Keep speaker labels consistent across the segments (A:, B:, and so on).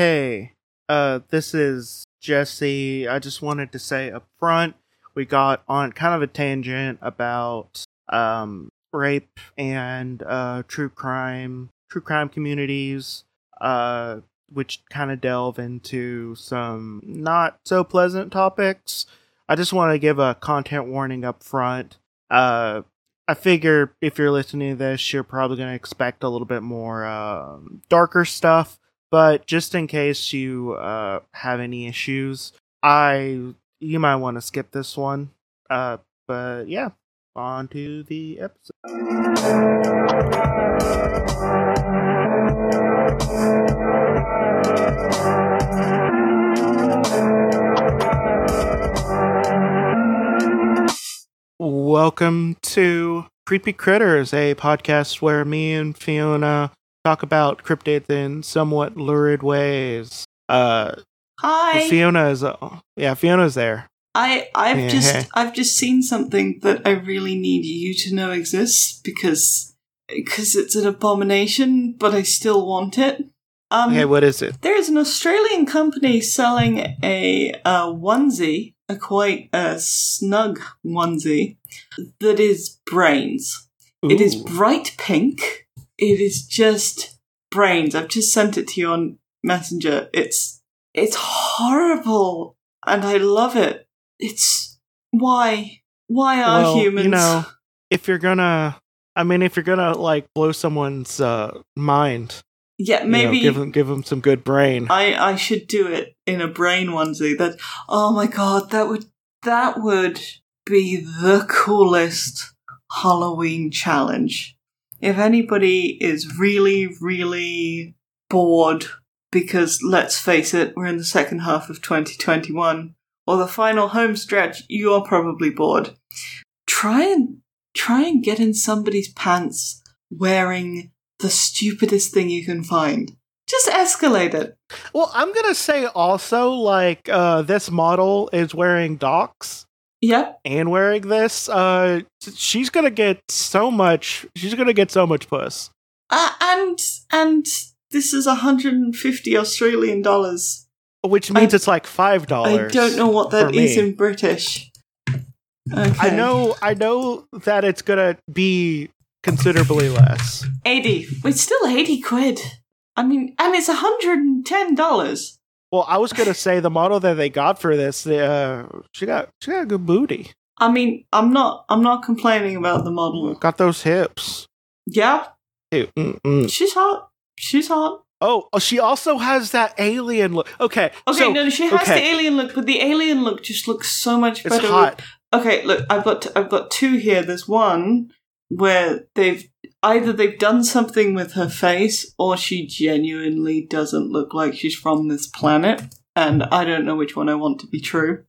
A: Hey, uh, this is Jesse. I just wanted to say up front, we got on kind of a tangent about um, rape and uh, true crime, true crime communities, uh, which kind of delve into some not so pleasant topics. I just want to give a content warning up front. Uh, I figure if you're listening to this, you're probably going to expect a little bit more um darker stuff. But just in case you uh, have any issues, I you might want to skip this one. Uh, but yeah, on to the episode. Welcome to Creepy Critters, a podcast where me and Fiona talk about cryptids in somewhat lurid ways. Uh,
B: Hi.
A: Fiona is, uh, yeah, Fiona's there.
B: I I've
A: Yeah.
B: just I've just seen something that I really need you to know exists because because it's an abomination, but I still want it. Um,
A: Okay, what is it?
B: there is an Australian company selling a, a onesie, a quite a snug onesie that is brains. It is bright pink. It is just brains. I've just sent it to you on Messenger. It's it's horrible, and I love it. It's why why are
A: Well,
B: humans?
A: You know, if you're gonna, I mean, if you're gonna like blow someone's uh, mind,
B: yeah,
A: you know,
B: maybe
A: give them give them some good brain.
B: I I should do it in a brain onesie. That oh my god, that would that would be the coolest Halloween challenge. If anybody is really really bored because let's face it, we're in the second half of 2021 or the final home stretch, you are probably bored. Try and try and get in somebody's pants wearing the stupidest thing you can find. Just escalate it.
A: Well, I'm gonna say also like uh, this model is wearing Docs
B: Yep.
A: and wearing this. Uh, she's gonna get so much. She's gonna get so much puss.
B: Uh, and and this is 150 Australian dollars.
A: Which means
B: I-
A: it's like five dollars.
B: I don't know what that is
A: me.
B: in British. Okay.
A: I know. I know that it's gonna be considerably less.
B: 80. It's still 80 quid. I mean, and it's 110 dollars.
A: Well, I was gonna say the model that they got for this, uh, she got she got a good booty.
B: I mean, I'm not I'm not complaining about the model.
A: Got those hips.
B: Yeah,
A: Ew, mm-mm.
B: she's hot. She's hot.
A: Oh, oh, she also has that alien look. Okay,
B: Okay,
A: so
B: no, she has
A: okay.
B: the alien look, but the alien look just looks so much
A: it's
B: better.
A: hot.
B: Okay, look, I've got I've got two here. There's one where they've either they've done something with her face or she genuinely doesn't look like she's from this planet, and I don't know which one I want to be true.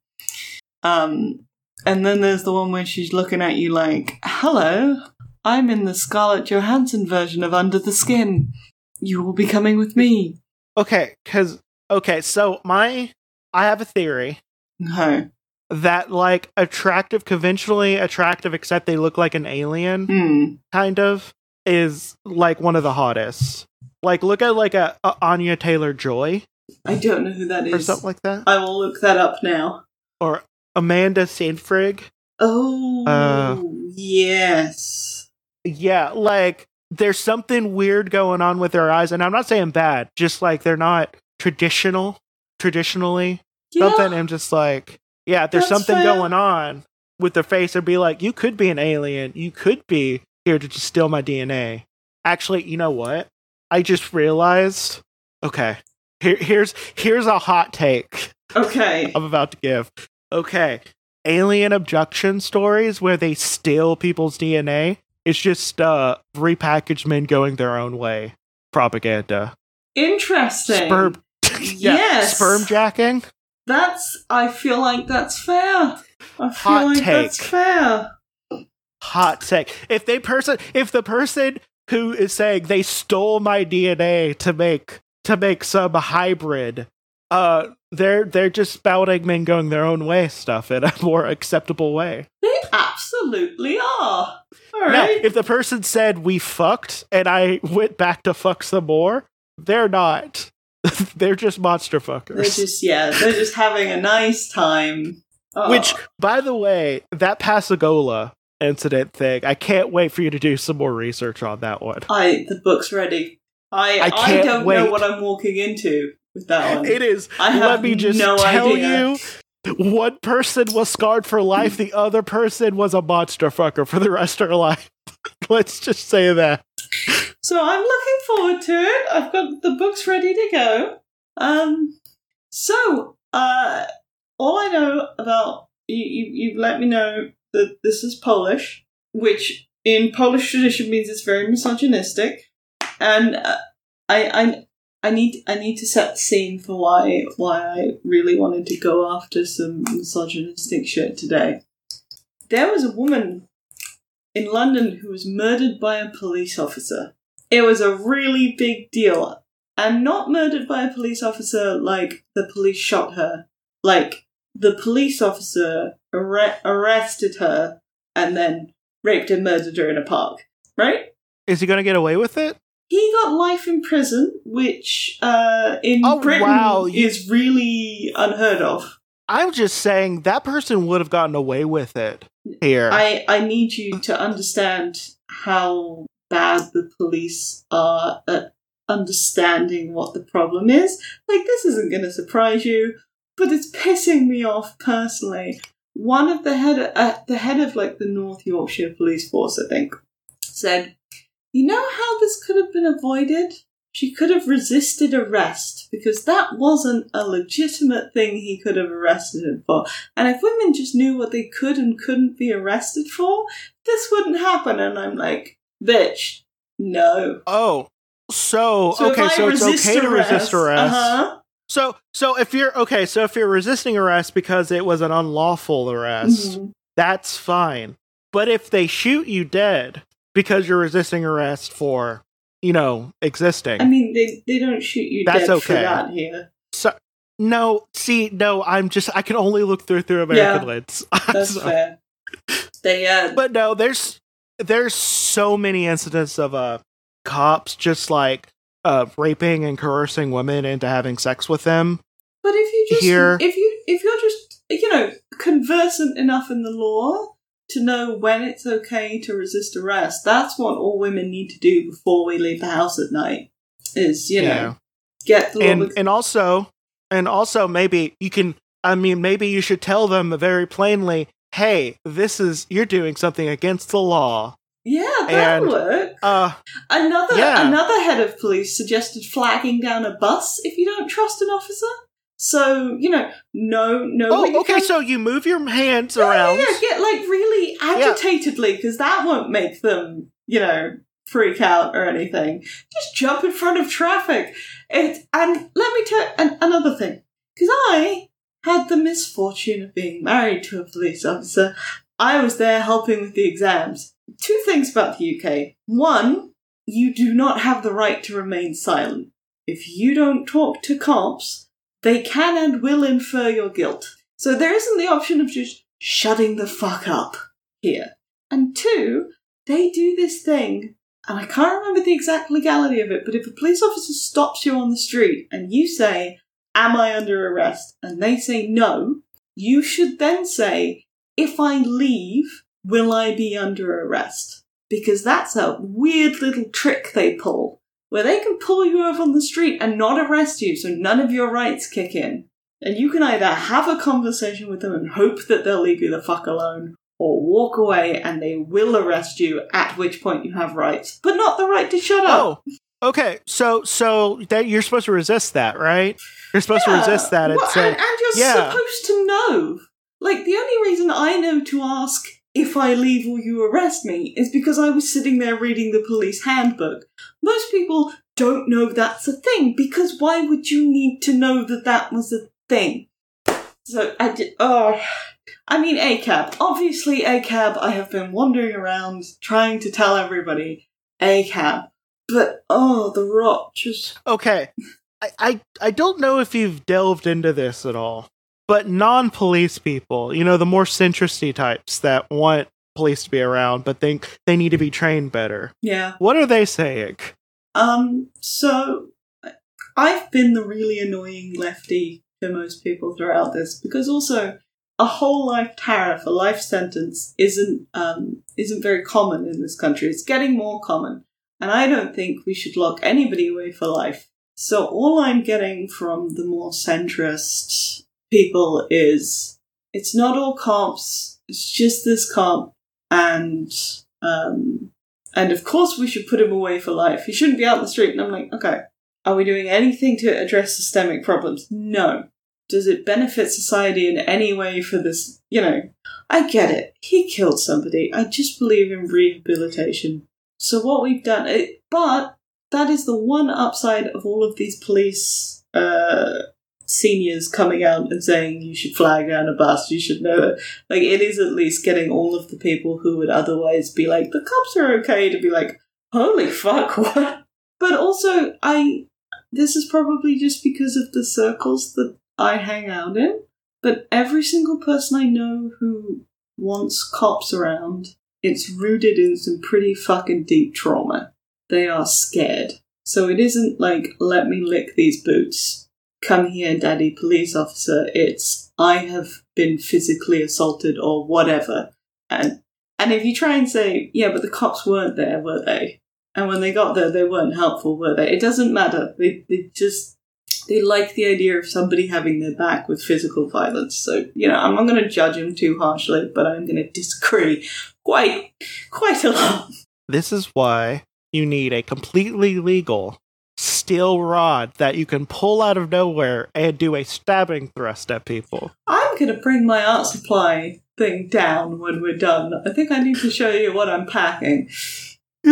B: Um, and then there's the one where she's looking at you like, "Hello, I'm in the Scarlett Johansson version of Under the Skin. You will be coming with me."
A: Okay, because okay, so my I have a theory
B: No.
A: that like attractive, conventionally attractive, except they look like an alien,
B: Hmm.
A: kind of, is like one of the hottest. Like, look at like a, a Anya Taylor Joy
B: I don't know who that is.
A: or something like that,
B: I will look that up now.
A: or Amanda Seyfried.
B: Oh,
A: Uh,
B: yes.
A: Yeah, like there's something weird going on with their eyes, and I'm not saying bad, just like they're not traditional, traditionally.
B: Yeah.
A: Something I'm just like, yeah, there's
B: That's
A: something
B: fair.
A: going on with their face. It'd be like, you could be an alien, you could be here to just steal my DNA. Actually, you know what? I just realized. Okay, here, here's here's a hot take.
B: Okay.
A: I'm about to give. Okay. Alien abduction stories where they steal people's DNA. It's just uh repackaged men going their own way. Propaganda.
B: Interesting.
A: Sperm yeah,
B: Yes.
A: sperm jacking.
B: That's. I feel like that's fair. I feel
A: Hot
B: like that's fair.
A: Hot take. If they person if the person who is saying they stole my DNA to make to make some hybrid uh they're they're just spouting men going their own way stuff in a more acceptable way.
B: They absolutely are. All
A: Now,
B: right.
A: if the person said we fucked and I went back to fuck some more, they're not. they're just monster fuckers.
B: They're just yeah, they're just having a nice time. Oh,
A: Which, by the way, that Pascagoula incident thing, I can't wait for you to do some more research on that one.
B: I the book's ready. I
A: I
B: I, don't
A: wait.
B: know what I'm walking into with that one.
A: It is.
B: I have
A: let me just
B: no
A: tell
B: idea.
A: you, one person was scarred for life. The other person was a monster fucker for the rest of her life. Let's just say that.
B: So I'm looking forward to it. I've got the books ready to go. Um, so uh, all I know about you, you, you've let me know that this is Polish, which in Polish tradition means it's very misogynistic, and uh, I, I I need I need to set the scene for why why I really wanted to go after some misogynistic shit today. There was a woman in London who was murdered by a police officer. It was a really big deal. And not murdered by a police officer like the police shot her. Like the police officer arre- arrested her and then raped and murdered her in a park. Right?
A: Is he going to get away with it?
B: He got life in prison, which uh, in
A: Oh,
B: Britain
A: wow,
B: is really unheard of.
A: I'm just saying that person would have gotten away with it here.
B: I, I need you to understand how bad the police are at understanding what the problem is. Like, this isn't going to surprise you, but it's pissing me off personally. One of the head, uh, the head of like the North Yorkshire Police Force, I think, said, "You know how this could have been avoided? She could have resisted arrest because that wasn't a legitimate thing he could have arrested him for. And if women just knew what they could and couldn't be arrested for, this wouldn't happen." And I'm like, "Bitch, no."
A: oh, so,
B: So
A: okay, so it's okay to resist arrest.
B: Uh-huh.
A: So, so if you're okay, so if you're resisting arrest because it was an unlawful arrest,
B: Mhm.
A: that's fine. But if they shoot you dead because you're resisting arrest for, you know, existing,
B: I mean, they, they don't shoot you
A: That's
B: dead for
A: okay.
B: that here.
A: so no, see, no, I'm just I can only look through through American
B: Yeah.
A: I'm
B: That's
A: sorry.
B: fair. They uh,
A: But no, there's there's so many incidents of uh cops just like uh raping and coercing women into having sex with them.
B: But if you just
A: Here-
B: if you if you're just you know conversant enough in the law to know when it's okay to resist arrest, that's what all women need to do before we leave the house at night. Is you know
A: Yeah.
B: get the law.
A: and and also and also maybe you can i mean maybe you should tell them very plainly hey this is you're doing something against the law
B: yeah, that
A: and-
B: work.
A: uh
B: Another
A: yeah.
B: another head of police suggested flagging down a bus if you don't trust an officer. So you know, no, no.
A: oh okay
B: can-
A: so you move your hands
B: Yeah,
A: around
B: Yeah, get like really agitatedly because that won't make them, you know, freak out or anything. Just jump in front of traffic. It and let me tell an, another thing because I had the misfortune of being married to a police officer. I was there helping with the exams. Two things about the UK. One, you do not have the right to remain silent. If you don't talk to cops, they can and will infer your guilt. So there isn't the option of just shutting the fuck up here. And two, they do this thing, and I can't remember the exact legality of it, but if a police officer stops you on the street and you say, Am I under arrest? and they say no, you should then say, If I leave, will I be under arrest? Because that's a weird little trick they pull, where they can pull you over on the street and not arrest you, so none of your rights kick in. And you can either have a conversation with them and hope that they'll leave you the fuck alone, or walk away and they will arrest you, at which point you have rights, but not the right to shut up.
A: oh okay so so that you're supposed to resist that right you're supposed to resist that and
B: Well, and, and you're
A: yeah.
B: supposed to know. Like, the only reason I know to ask if I leave will you arrest me is because I was sitting there reading the police handbook. Most people don't know that's a thing because why would you need to know that that was a thing? So I did. Oh, I mean, ACAB. Obviously, ACAB. I have been wandering around trying to tell everybody ACAB, but oh, the Rock just
A: okay I, I i don't know if you've delved into this at all but non-police people you know the more centristy types that want police to be around but think they need to be trained better
B: yeah.
A: what are they saying
B: Um, so I've been the really annoying lefty to most people throughout this because also a whole life tariff, a life sentence, isn't um, isn't very common in this country. It's getting more common, and I don't think we should lock anybody away for life. So all I'm getting from the more centrist people is it's not all cops. It's just this cop, and um, and of course we should put him away for life. He shouldn't be out in the street. And I'm like, okay, are we doing anything to address systemic problems? No. Does it benefit society in any way for this? You know, I get it. He killed somebody. I just believe in rehabilitation. So what we've done, it, but that is the one upside of all of these police uh, seniors coming out and saying you should flag down a bus, you should know it. Like, it is at least getting all of the people who would otherwise be like, the cops are okay, to be like, holy fuck, what? But also, I. This is probably just because of the circles that I hang out in, but every single person I know who wants cops around, it's rooted in some pretty fucking deep trauma. They are scared. So it isn't like, let me lick these boots. Come here, daddy police officer. It's, I have been physically assaulted or whatever. And, and if you try and say, yeah, but the cops weren't there, were they? And when they got there, they weren't helpful, were they? It doesn't matter. They, they just they like the idea of somebody having their back with physical violence. So, you know, I'm not going to judge them too harshly, but I'm going to disagree quite, quite a lot.
A: This is why you need a completely legal steel rod that you can pull out of nowhere and do a stabbing thrust at people.
B: I'm going to bring my art supply thing down when we're done. I think I need to show you what I'm packing.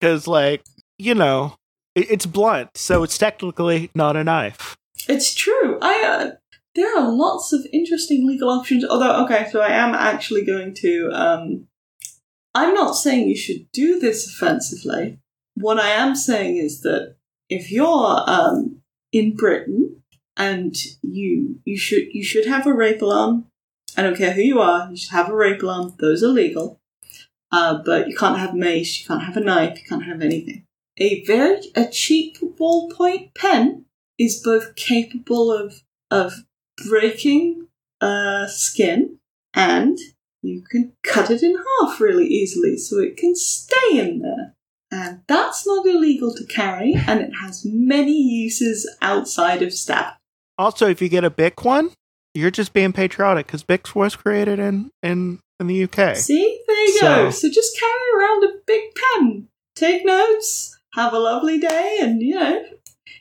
A: Because, like, you know, it's blunt, so it's technically not a knife.
B: It's true. I uh, there are lots of interesting legal options. Although, okay, so I am actually going to. Um, I'm not saying you should do this offensively. What I am saying is that if you're um, in Britain and you you should you should have a rape alarm. I don't care who you are. You should have a rape alarm. Those are legal. Uh, but you can't have mace. You can't have a knife. You can't have anything a very a cheap ballpoint pen is both capable of of breaking uh, skin and you can cut it in half really easily so it can stay in there. And that's not illegal to carry, and it has many uses outside of stab.
A: Also, if you get a Bic one, you're just being patriotic because Bic was created in, in, in the UK.
B: See? There you so. go. So just carry around a big pen. Take notes have a lovely day, and you know,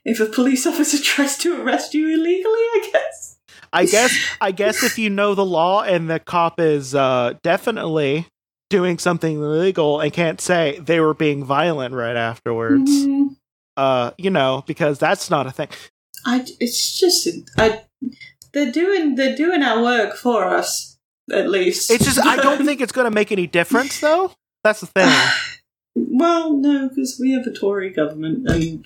B: if a police officer tries to arrest you illegally, I guess.
A: I guess I guess if you know the law and the cop is uh, definitely doing something illegal and can't say they were being violent right afterwards, mm-hmm. uh, you know, because that's not a thing.
B: I it's just I they're doing they're doing our work for us at least.
A: It's just I don't think it's going to make any difference though. That's the thing.
B: Well, no, because we have a Tory government and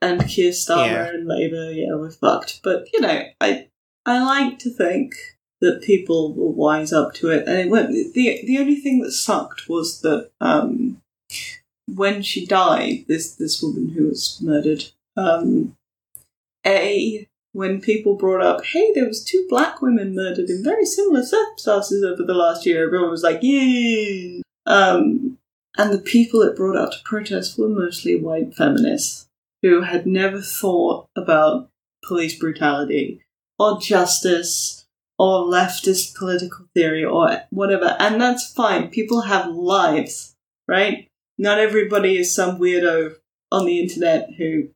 B: and Keir Starmer yeah. and Labour. Yeah, we're fucked. But you know, I I like to think that people will wise up to it. And it went, the the only thing that sucked was that um, when she died, this this woman who was murdered, um, a when people brought up, hey, there was two black women murdered in very similar circumstances over the last year, everyone was like, yeah. Um, and the people it brought out to protest were mostly white feminists who had never thought about police brutality or justice or leftist political theory or whatever. And that's fine. People have lives, right? Not everybody is some weirdo on the internet who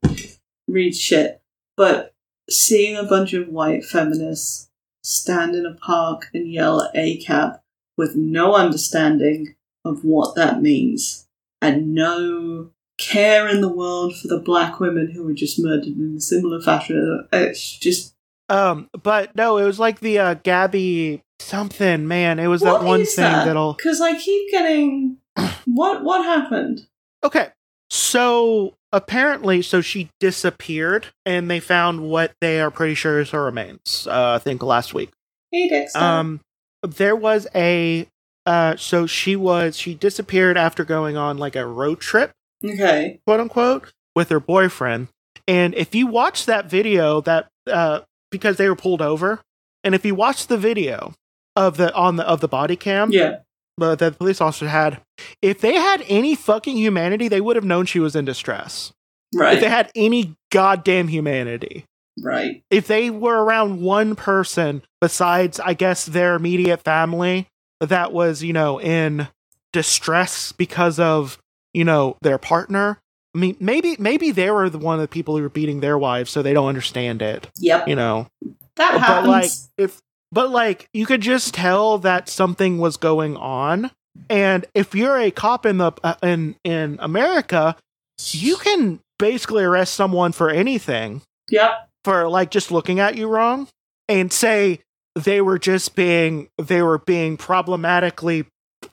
B: reads shit. But seeing a bunch of white feminists stand in a park and yell at ACAB with no understanding of what that means and no care in the world for the black women who were just murdered in a similar fashion. Uh, it's just.
A: Um, but no, it was like the uh, Gabby something, man. It was that one thing that? that'll.
B: Because I keep getting. what what happened?
A: Okay, so apparently, so she disappeared, and they found what they are pretty sure is her remains. Uh, I think last week.
B: Hey, Dexter.
A: Um, there was a uh, so she was she disappeared after going on like a road trip,
B: okay,
A: quote unquote, with her boyfriend, And if you watch that video, that uh, because they were pulled over, and if you watch the video of the on the of the body cam,
B: Yeah.
A: but that the police officer had, if they had any fucking humanity, they would have known she was in distress.
B: Right.
A: If they had any goddamn humanity,
B: right.
A: if they were around one person besides, I guess, their immediate family that was, you know, in distress because of, you know, their partner. I mean, maybe maybe they were the one of the people who were beating their wives, so they don't understand it.
B: Yep.
A: You know,
B: that
A: but
B: happens.
A: like if but like you could just tell that something was going on and if you're a cop in the uh, in in America you can basically arrest someone for anything
B: yep.
A: for like just looking at you wrong and say they were just being they were being problematically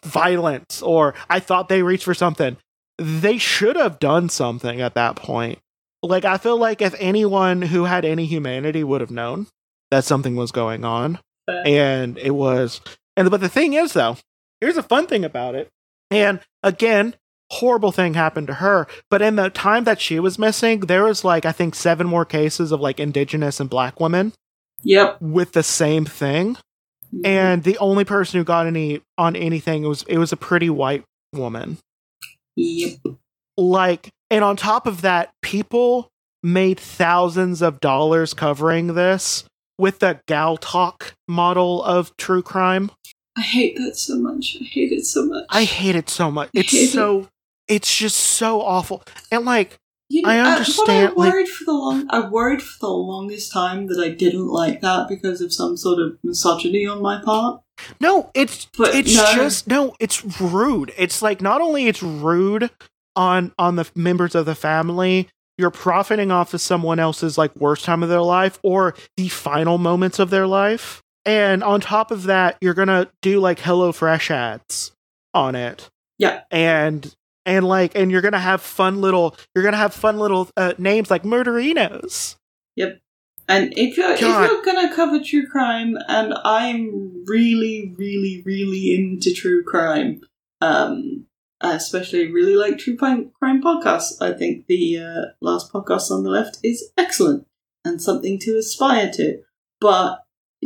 A: violent or I thought they reached for something they should have done something at that point. Like I feel like if anyone who had any humanity would have known that something was going on. And it was and but the thing is though here's a fun thing about it. And again horrible thing happened to her. But in the time that she was missing there was like i think seven more cases of like indigenous and black women
B: Yep.
A: with the same thing. Mm-hmm. And the only person who got any on anything was it was a pretty white woman
B: Yep.
A: like and on top of that people made thousands of dollars covering this with the gal talk model of true crime
B: I hate that so much. I hate it so much.
A: i hate it so much it's so it's just so awful and like
B: You
A: I
B: uh,
A: understand,
B: What I
A: like-
B: worried for the long, I worried for the longest time that I didn't like that because of some sort of misogyny on my part.
A: no it's
B: But
A: it's
B: no.
A: just no it's rude it's like not only it's rude on on the members of the family you're profiting off of someone else's like worst time of their life or the final moments of their life and on top of that you're gonna do like HelloFresh ads on it
B: Yeah.
A: and and like and you're gonna have fun little you're gonna have fun little uh, names like murderinos yep
B: And if you're if you're gonna cover true crime, and I'm really, really, really into true crime, um, I especially really like true crime, crime podcasts. I think the uh, last podcast on the left is excellent and something to aspire to. But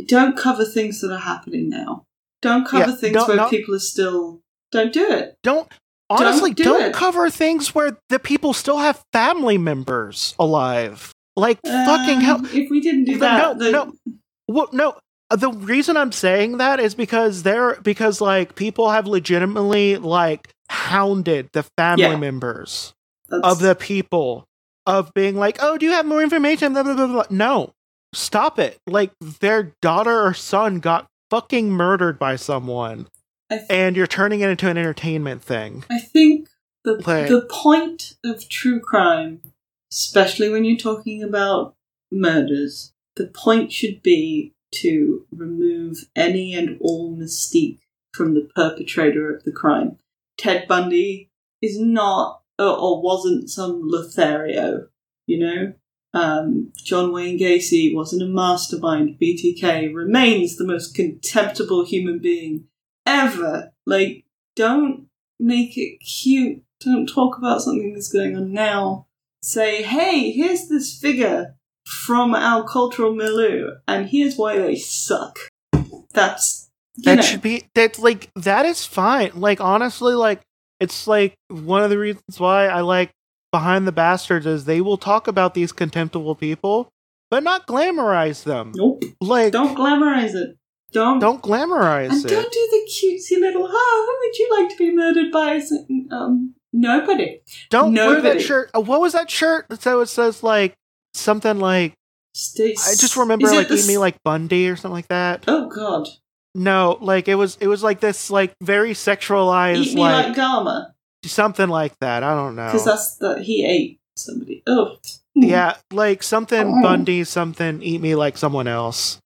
B: don't cover things that are happening now. Don't cover
A: Yeah,
B: things
A: don't-
B: where
A: don't-
B: people are still. Don't do it.
A: don't honestly
B: do
A: don't, cover things where the people still have family members alive like fucking hell
B: Um, If we didn't do
A: No,
B: that,
A: no,
B: then
A: no. Well, no. uh, The reason I'm saying that is because they're because like people have legitimately like hounded the family
B: Yeah.
A: members
B: that's-
A: of the people of being like, oh, do you have more information? Blah, blah, blah, blah. No, stop it. Like their daughter or son got fucking murdered by someone,
B: th-
A: and you're turning it into an entertainment thing.
B: I think the
A: Like-
B: the point of true crime, especially when you're talking about murders, the point should be to remove any and all mystique from the perpetrator of the crime. Ted Bundy is not or, or wasn't some Lothario, you know. Um, John Wayne Gacy wasn't a mastermind. BTK remains the most contemptible human being ever. Like, don't make it cute. Don't talk about something that's going on now. Say, hey, here's this figure from our cultural milieu, and here's why they suck. That's
A: that
B: know,
A: should be that's like that is fine like honestly like it's like one of the reasons why i like behind the bastards is they will talk about these contemptible people but not glamorize them
B: nope.
A: like
B: Don't glamorize it. Don't
A: don't glamorize
B: and
A: it
B: don't do the cutesy little. Oh, who would you like to be murdered by? Um, nobody.
A: don't wear that shirt uh, what was that shirt so it says like something like i just remember
B: it
A: like
B: the
A: eat me like bundy or something like that
B: Oh God!
A: no like it was it was like this like very sexualized
B: Eat me
A: like,
B: like
A: something like that i don't know
B: because that's the he ate somebody. Oh,
A: Yeah, like something
B: Oh.
A: Bundy, something eat me like someone else.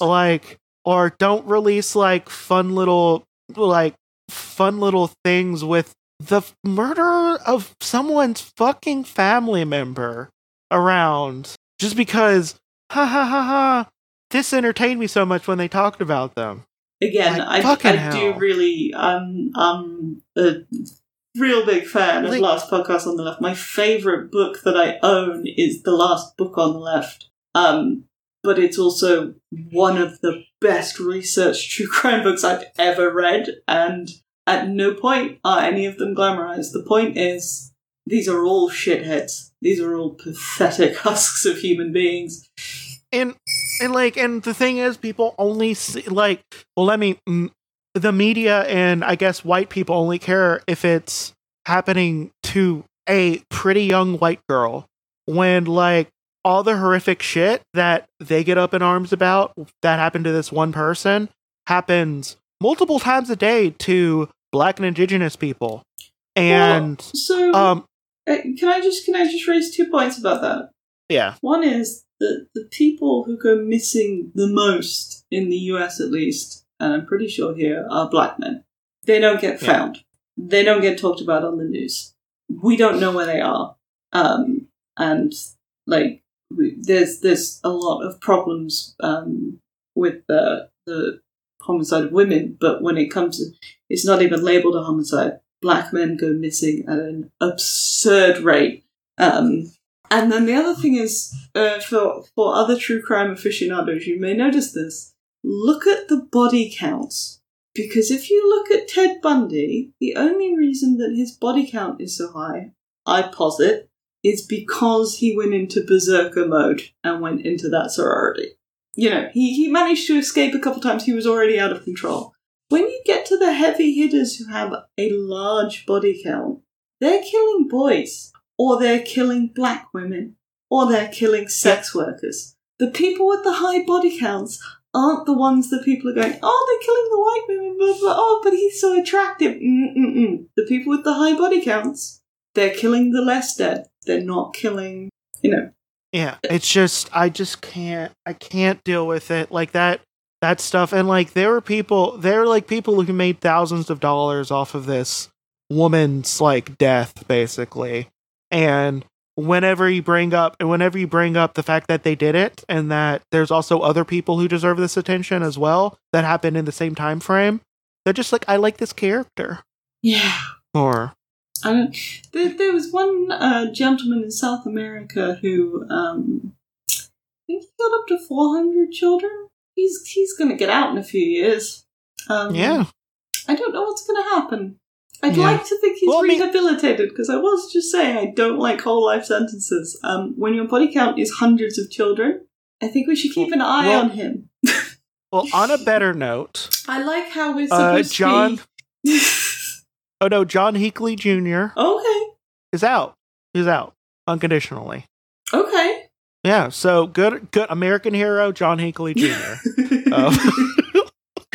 A: Like, or don't release like fun little, like fun little things with the murder of someone's fucking family member around just because, ha ha ha ha, this entertained me so much when they talked about them.
B: Again,
A: Like,
B: I, I do really. Um, um, uh, real big fan of
A: Like-
B: Last Podcast on the Left. My favorite book that I own is The Last Book on the Left. Um, but it's also one of the best researched true crime books I've ever read, and at no point are any of them glamorized. The point is, these are all shitheads. These are all pathetic husks of human beings.
A: and and like and the thing is people only see like well let me the media and i guess white people only care if it's happening to a pretty young white girl when like all the horrific shit that they get up in arms about that happened to this one person happens multiple times a day to black and indigenous people and
B: So,
A: um
B: uh, can I just can I just raise two points about that?
A: yeah
B: One is that the people who go missing the most in the US, at least, and I'm pretty sure here, are black men. They don't get
A: Yeah.
B: found. They don't get talked about on the news. We don't know where they are. Um, and like, there's there's a lot of problems um, with the the homicide of women, but when it comes, to, it's not even labeled a homicide. Black men go missing at an absurd rate. Um, and then the other thing is, uh, for for other true crime aficionados, you may notice this. Look at the body counts, because if you look at Ted Bundy, the only reason that his body count is so high, I posit, is because he went into berserker mode and went into that sorority. You know, he, he managed to escape a couple times. He was already out of control. When you get to the heavy hitters who have a large body count, they're killing boys or they're killing black women, or they're killing sex workers. The people with the high body counts aren't the ones that people are going, oh, they're killing the white women, blah, blah, oh, but he's so attractive. Mm-mm-mm. The people with the high body counts, they're killing the less dead. They're not killing, you know.
A: Yeah, it's just I just can't I can't deal with it like that that stuff and like there were people there were like people who made thousands of dollars off of this woman's like death basically. And whenever you bring up and whenever you bring up the fact that they did it and that there's also other people who deserve this attention as well that happened in the same time frame, they're just like I like this character
B: Yeah.
A: more.
B: I don't, there, there was one uh, gentleman in South America who, um, I think he got up to 400 children. He's he's going to get out in a few years. Um,
A: Yeah.
B: I don't know what's going to happen. I'd
A: Yeah.
B: like to think he's
A: Well,
B: rehabilitated because I was just saying I don't like whole life sentences. Um, when your body count is hundreds of children, I think we should keep an eye
A: Well-
B: on him.
A: Well, on a better note,
B: I like how we're
A: uh,
B: supposed
A: John
B: to be.
A: Oh no, John Hinckley Jr.
B: okay,
A: is out. He's out unconditionally.
B: okay.
A: Yeah, so good, good American hero, John Hinckley Jr. Um,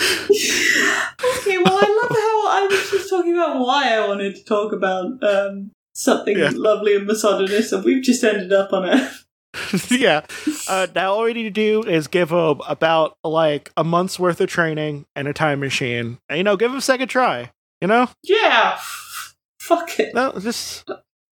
B: okay, well, I love how I was just talking about why I wanted to talk about um, something
A: Yeah.
B: lovely and misogynist, and we've just ended up on a.
A: yeah. Uh, now all we need to do is give him about like a month's worth of training and a time machine, and you know, give him a second try. You know,
B: Yeah! Fuck it.
A: no, just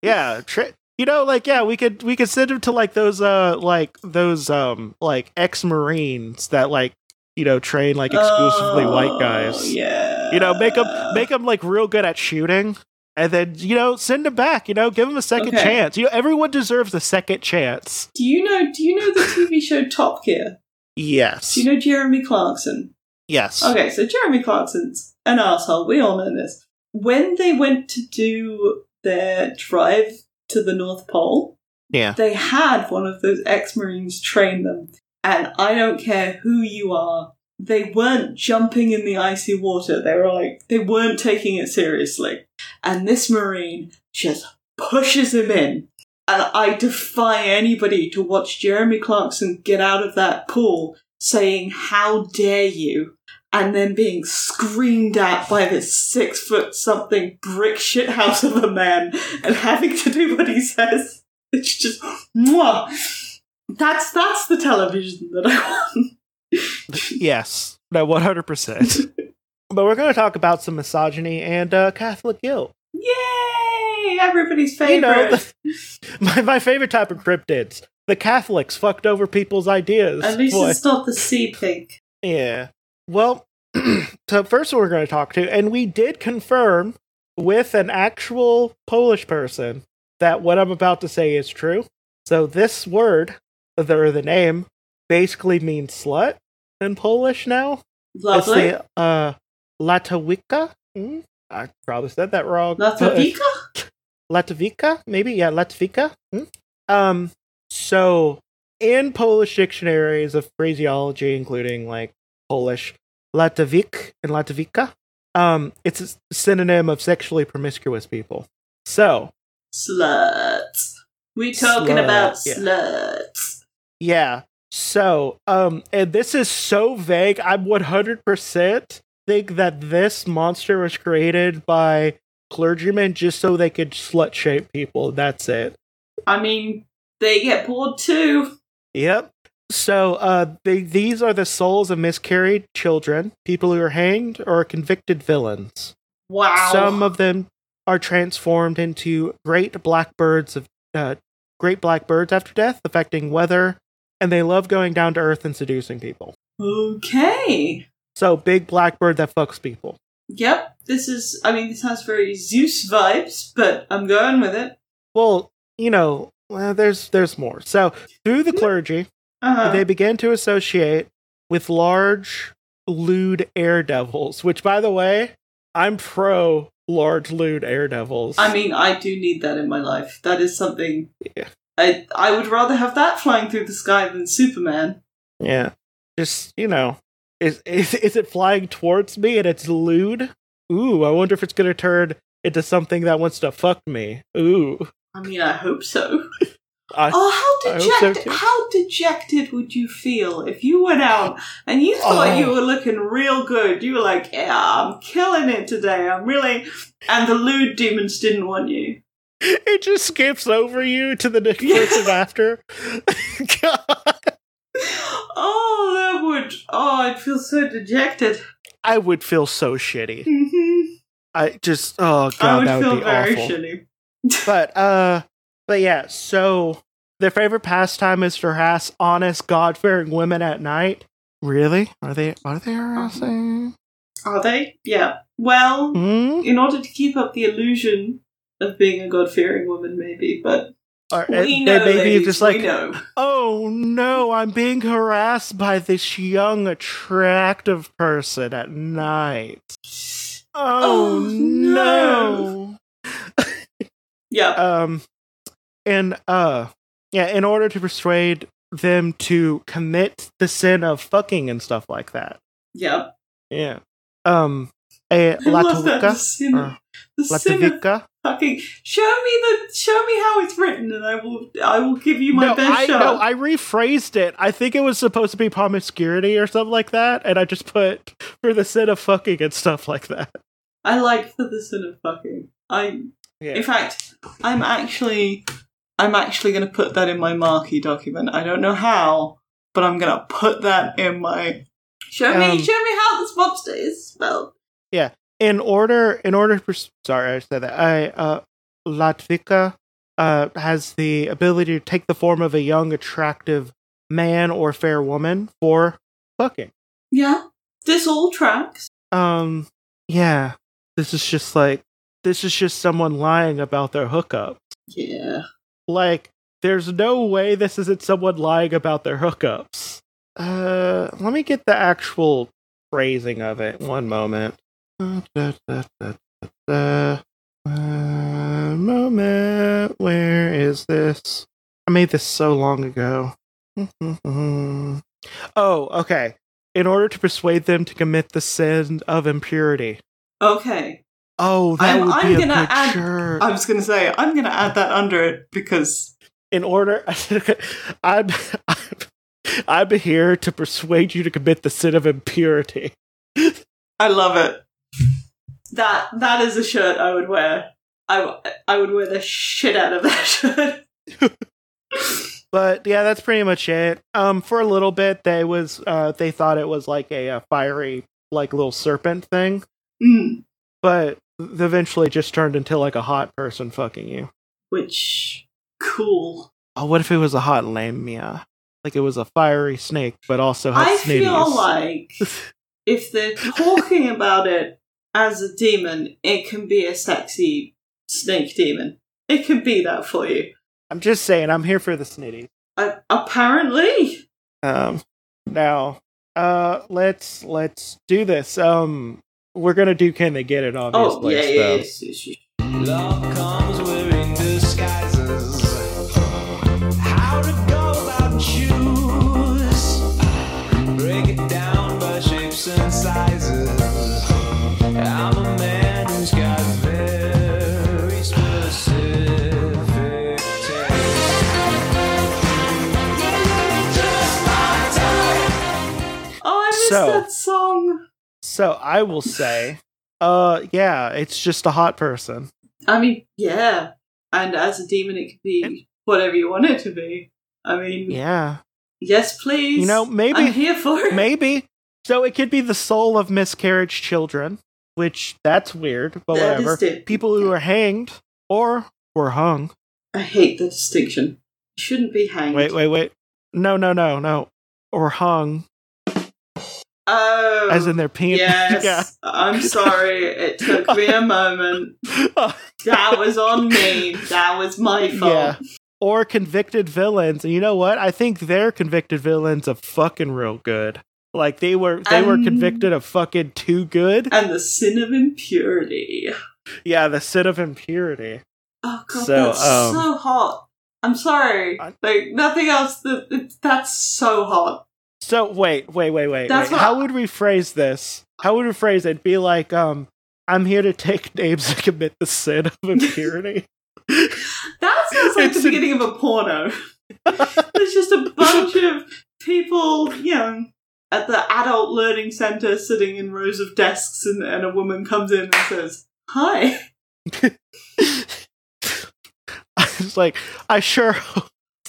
A: yeah, tra- you know, like yeah, we could we could send him to like those uh like those um like ex Marines that like you know train like exclusively white guys.
B: Oh, Yeah.
A: you know make them make them like real good at shooting and then you know send them back you know give them a second
B: Okay.
A: chance you know everyone deserves a second chance
B: Do you know? Do you know the TV show Top Gear?
A: yes
B: Do you know Jeremy Clarkson?
A: yes
B: Okay, so Jeremy Clarkson's an asshole. We all know this. When they went to do their drive to the North Pole,
A: yeah
B: they had one of those ex-marines train them and i don't care who you are they weren't jumping in the icy water. They were like they weren't taking it seriously. And this marine just pushes him in. And i defy anybody to watch jeremy clarkson get out of that pool saying how dare you? And then being screamed at by this six foot something brick shit house of a man and having to do what he says. It's just mwah. That's that's the television that I want.
A: yes no 100% but we're going to talk about some misogyny and uh, catholic guilt
B: Yay! Everybody's
A: you know
B: favorite.
A: the, my, my favorite type of cryptids the catholics fucked over people's ideas
B: At least
A: Boy.
B: it's not the sea pig.
A: Yeah. Well, so first one we're going to talk to, and we did confirm with an actual Polish person that what I'm about to say is true. So this word, or the name, basically means slut in Polish now.
B: Lovely.
A: It's the uh, Latawika. Hmm? I probably said that wrong.
B: Latavika?
A: Latavika, maybe yeah, Latavika. Hmm? Um, so in Polish dictionaries of phraseology, including like Polish, Latavik and Latavika, um, it's a synonym of sexually promiscuous people. So
B: Sluts. We talking
A: Slut,
B: about
A: yeah.
B: sluts.
A: yeah, so um, and this is so vague. I'm 100 percent think that this monster was created by clergymen just so they could slut shape people. That's it.
B: I mean, they get bored too.
A: Yep. So uh, they, these are the souls of miscarried children, people who are hanged or convicted villains.
B: Wow.
A: Some of them are transformed into great blackbirds of uh, great blackbirds after death, affecting weather, and they love going down to earth and seducing people.
B: Okay.
A: So big blackbird that fucks people.
B: Yep. This is. I mean, this has very Zeus vibes, but I'm going with it.
A: Well, you know, well, there's there's more. So through the clergy,
B: Uh-huh.
A: they began to associate with large lewd air devils, which by the way, I'm pro large lewd air devils.
B: I mean, I do need that in my life. That is something.
A: Yeah.
B: I I would rather have that flying through the sky than Superman.
A: yeah. Just, you know, is is is it flying towards me and it's lewd? Ooh, I wonder if it's going to turn into something that wants to fuck me. Ooh.
B: I mean, I hope so.
A: I,
B: Oh, how
A: hope so,
B: dejected! how dejected would you feel if you went out and you thought
A: Oh.
B: you were looking real good? You were like, "Yeah, I'm killing it today. I'm really," and the lewd demons didn't want you.
A: it just skips over you to the next person after. God.
B: Oh, that would. Oh, I'd feel so dejected.
A: I would feel so shitty.
B: Mhm.
A: I just oh god,
B: I would
A: that
B: feel
A: would be
B: very
A: awful.
B: shitty.
A: But uh but yeah, so their favorite pastime is to harass honest, God fearing women at night. Really? Are they are they harassing?
B: Are they? Yeah. Well,
A: Hmm?
B: in order to keep up the illusion of being a God-fearing woman, maybe. But
A: Or
B: we
A: they
B: know,
A: maybe
B: ladies,
A: just like. Oh no, I'm being harassed by this young, attractive person at night. Oh,
B: Oh,
A: no.
B: Yeah.
A: um and uh yeah in order to persuade them to commit the sin of fucking and stuff like that
B: yeah.
A: yeah um a
B: I love that. The
A: latavuka
B: sin,
A: or
B: the sin of fucking. Show me the. Show me how it's written, and I will. I will give you my
A: no
B: best
A: i
B: shot.
A: no i rephrased it i think it was supposed to be promiscuity or something like that and i just put for the sin of fucking and stuff like that
B: I like for the sin of fucking. I.
A: yeah
B: In fact, I'm actually. I'm actually going to put that in my marquee document. I don't know how, but I'm going to put that in my. Show me.
A: Um,
B: show me how this monster is spelled.
A: In order in order for sorry i said that. I uh latvika uh has the ability to take the form of a young attractive man or fair woman for fucking.
B: Yeah. This all tracks.
A: um yeah. This is just like this is just someone lying about their hookup.
B: Yeah.
A: like there's no way this isn't someone lying about their hookups. Uh let me get the actual phrasing of it. One moment uh, moment where is this i made this so long ago oh okay in order to persuade them to commit the sin of impurity
B: Okay.
A: oh that
B: I'm-
A: would
B: I'm
A: be a
B: gonna
A: good
B: add-
A: shirt
B: I was going to say, I'm going to add that under it because.
A: in order I'm, I'm I'm here to persuade you to commit the sin of impurity.
B: I love it. That that is a shirt I would wear. I, I would wear the shit out of that shirt.
A: But yeah, that's pretty much it. Um, for a little bit, they was uh they thought it was like a, uh fiery like little serpent thing,
B: Mm.
A: but eventually just turned into like a hot person fucking you.
B: Which cool.
A: Oh, what if it was a hot lamia? Like it was a fiery snake, but also had
B: I
A: snitties.
B: feel like if they're talking about it as a demon, it can be a sexy snake demon. It can be that for you.
A: I'm just saying, I'm here for the snitty.
B: Uh, apparently,
A: Um, now, uh, let's let's do this. Um, we're gonna do can they get it?
B: oh
A: Obviously,
B: yeah,
A: so.
B: yeah, yes, yes, yes.
C: Love comes wearing
A: So-
B: that song.
A: So I will say, uh, yeah, it's just a hot person.
B: I mean, yeah. And as a demon, it can be whatever you want it to be. I mean,
A: Yeah,
B: yes, please.
A: you know, maybe I'm
B: here for it.
A: maybe. So it could be the soul of miscarriage children, which that's weird, but
B: That
A: whatever. People who are hanged or were hung.
B: I hate the distinction. Shouldn't be hanged.
A: Wait, wait, wait. No, no, no, no. Or hung,
B: Oh,
A: as in their penis.
B: yes. I'm sorry. It took me a moment. That was on me. That was my fault.
A: yeah. Or convicted villains. And you know what? I think their convicted villains are fucking real good. Like they were they were
B: Um,
A: convicted of fucking too good.
B: And the sin of impurity.
A: Yeah, the sin of impurity.
B: Oh god,
A: So,
B: that's
A: um,
B: so hot. I'm sorry.
A: I-
B: like nothing else. That that's so hot.
A: So wait, wait, wait, wait.
B: That's
A: wait.
B: what-
A: How would we phrase this? How would we phrase it? Be like, um, I'm here to take names and commit the sin of impurity.
B: That sounds like
A: It's
B: the beginning of a porno. There's just a bunch of people, you know, at the adult learning center sitting in rows of desks, and, and a woman comes in and says, Hi.
A: it's like I sure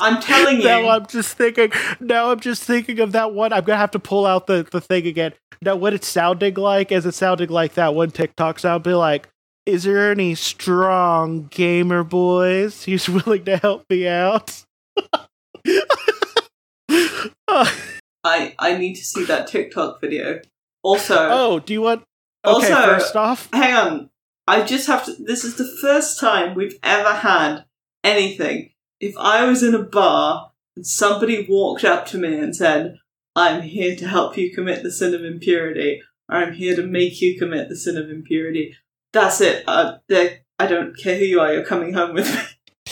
B: I'm telling you.
A: now I'm just thinking now I'm just thinking of that one. I'm gonna have to pull out the, the thing again. Now what it's sounding like is it sounding like that one TikTok sound be like, is there any strong gamer boys who's willing to help me out?
B: I, I need to see that TikTok video. Also,
A: oh, do you want Okay,
B: Also-
A: first off,
B: hang on. I just have to. This is the first time we've ever had anything. If I was in a bar and somebody walked up to me and said, I'm here to help you commit the sin of impurity, or I'm here to make you commit the sin of impurity, that's it. Uh, I don't care who you are, you're coming home with me.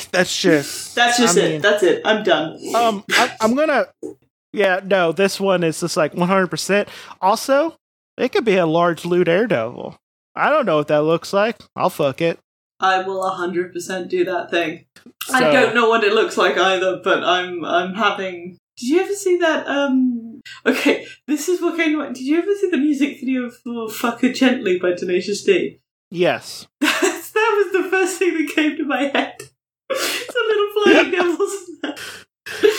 A: that's just
B: That's just
A: I
B: it.
A: mean-
B: That's it. I'm done.
A: um I, I'm gonna yeah no this one is just like 100 percent also it could be a large loot air devil. I don't know what that looks like I'll fuck it
B: I will 100% do that thing. I don't know what it looks like either, but I'm I'm having. Did you ever see that? Um. Okay, this is what came. to mind. Did you ever see the music video for "Fuck Her Gently" by Tenacious D?
A: yes
B: that was the first thing that came to my head. it's a little flying devils,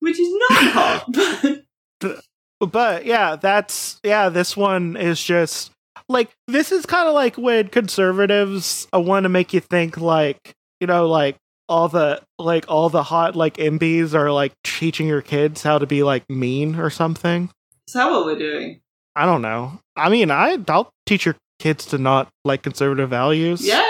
B: which is not hot. But
A: but yeah that's yeah this one is just like this is kind of like when conservatives uh, want to make you think like you know like all the like all the hot like MBs are like teaching your kids how to be like mean or something
B: is that what we're doing?
A: I don't know. I mean, I I'll teach your kids to not like conservative values.
B: Yeah,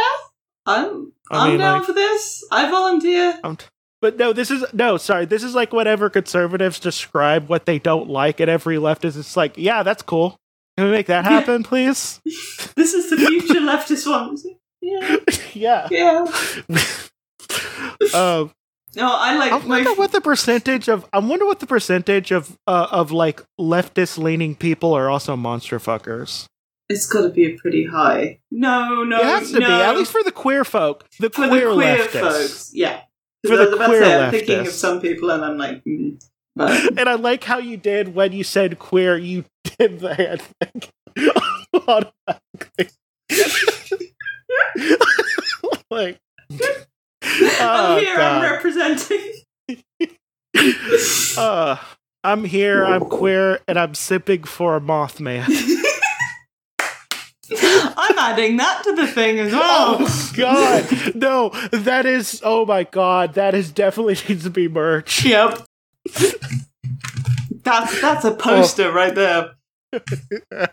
B: I'm.
A: I
B: I'm
A: mean,
B: down
A: like-
B: for this. I volunteer.
A: T- but no, this is no. Sorry, this is like whatever conservatives describe what they don't like at every leftist. It's like, yeah, that's cool. Can we make that happen, please?
B: This is the future leftist one. Yeah,
A: yeah.
B: yeah.
A: um,
B: No, I like
A: I wonder what the percentage of. I wonder what the percentage of uh, of like leftist leaning people are also monster fuckers.
B: It's got to be a pretty high. No, no,
A: it has to
B: no.
A: be at least for the queer folk, the
B: for
A: queer,
B: the queer
A: leftists.
B: folks. Yeah,
A: For the
B: I was about to
A: queer
B: say, I'm thinking of some people, and I'm like, mm, but
A: And I like how you did when you said queer, you did the hand thing automatically. like, oh, I'm
B: here. I'm representing.
A: uh, I'm here, I'm queer, and I'm sipping for a Mothman.
B: I'm adding that to the thing as well.
A: Oh, God. No, that is, oh my God, that is definitely needs to be merch.
B: Yep. That's that's a poster right there.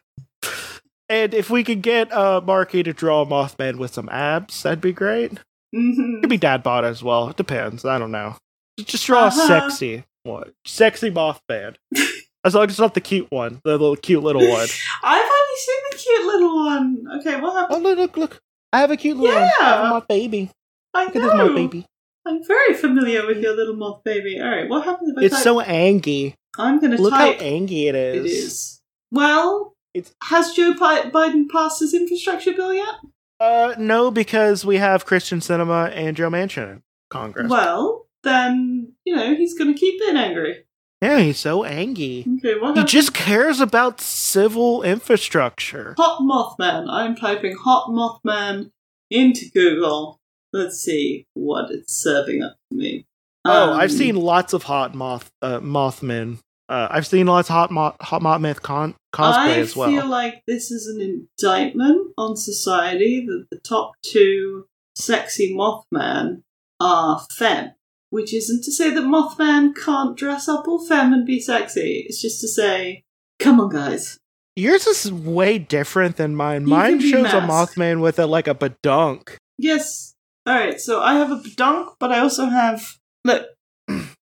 A: and if we could get uh, Marky to draw a Mothman with some abs, that'd be great.
B: hmm
A: Could be dad bod as well. It depends. I don't know. Just draw
B: Uh-huh.
A: a sexy one. Sexy Mothman. as long as it's not the cute one. The little cute little one.
B: I've only seen the cute little one. Okay, what
A: Oh,
B: happened?
A: look, look, look. I have a cute little one. I have
B: Yeah.
A: my baby.
B: I
A: Look at this, my baby.
B: I'm very familiar with your little moth baby. All right, what happens if I
A: It's
B: type?
A: so angy.
B: I'm going to
A: Look how
B: type.
A: angy it is.
B: It is. Well,
A: It's-
B: has Joe Bi- Biden passed his infrastructure bill yet?
A: Uh, no, because we have Kyrsten Sinema and Joe Manchin in Congress.
B: Well, then you know he's going to keep being angry.
A: Yeah, he's so angy.
B: Okay, what
A: He just cares about civil infrastructure.
B: Hot Mothman. I'm typing Hot Mothman into Google. Let's see what it's serving up for me.
A: Oh,
B: Um,
A: I've seen lots of hot moth uh, Mothmen. Uh, I've seen lots of hot moth hot Mothman con- cosplay
B: I
A: as well.
B: I feel like this is an indictment on society that the top two sexy Mothman are femme. Which isn't to say that Mothman can't dress up all femme and be sexy. It's just to say, come on, guys.
A: Yours is way different than mine.
B: You
A: Mine shows a. Mothman with a like a badunk.
B: Yes. All right. So I have a dunk, but I also have look.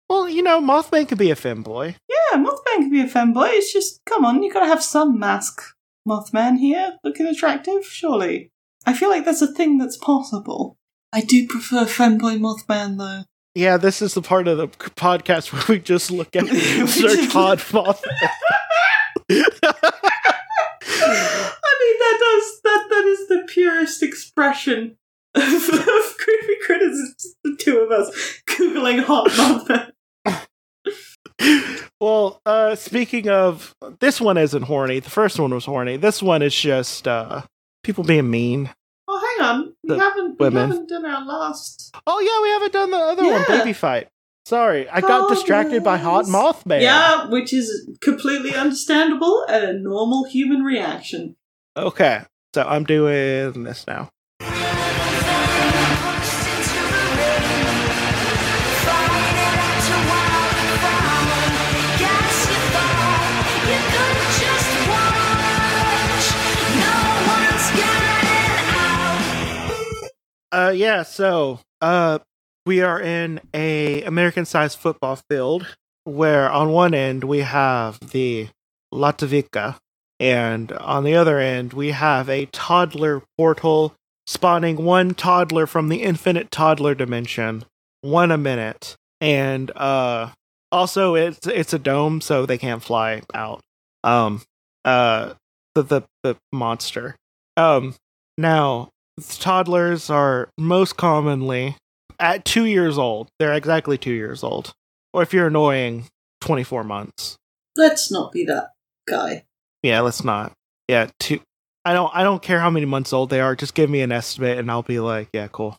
A: Well, you know, Mothman could be a femboy.
B: Yeah, Mothman could be a femboy. It's just come on, you gotta have some mask. Mothman here, looking attractive, surely. I feel like that's a thing that's possible. I do prefer femboy Mothman though.
A: Yeah, this is the part of the podcast where we just look at search hot Mothman.
B: I mean, that does that. That is the purest expression of, of creepy criticism. The two of us googling hot Mothman.
A: well, uh, speaking of, this one isn't horny. The first one was horny. This one is just uh, people being mean.
B: Oh, hang on, we haven't we haven't done our last.
A: Oh yeah, we haven't done the other one, baby fight. Sorry, I got distracted by hot. Mothman.
B: Yeah, which is completely understandable and a normal human reaction.
A: Okay, so I'm doing this now. Uh, yeah. So, uh, we are in a American-sized football field where on one end we have the Latvica, and on the other end we have a toddler portal spawning one toddler from the infinite toddler dimension, one a minute, and uh, also it's it's a dome, so they can't fly out. Um, uh, the the the monster. Um, now toddlers are most commonly at two years old. They're exactly two years old, or if you're annoying, twenty four months.
B: Let's not be that guy.
A: Yeah, let's not. Yeah, two. I don't. I don't care how many months old they are. Just give me an estimate, and I'll be like, yeah, cool.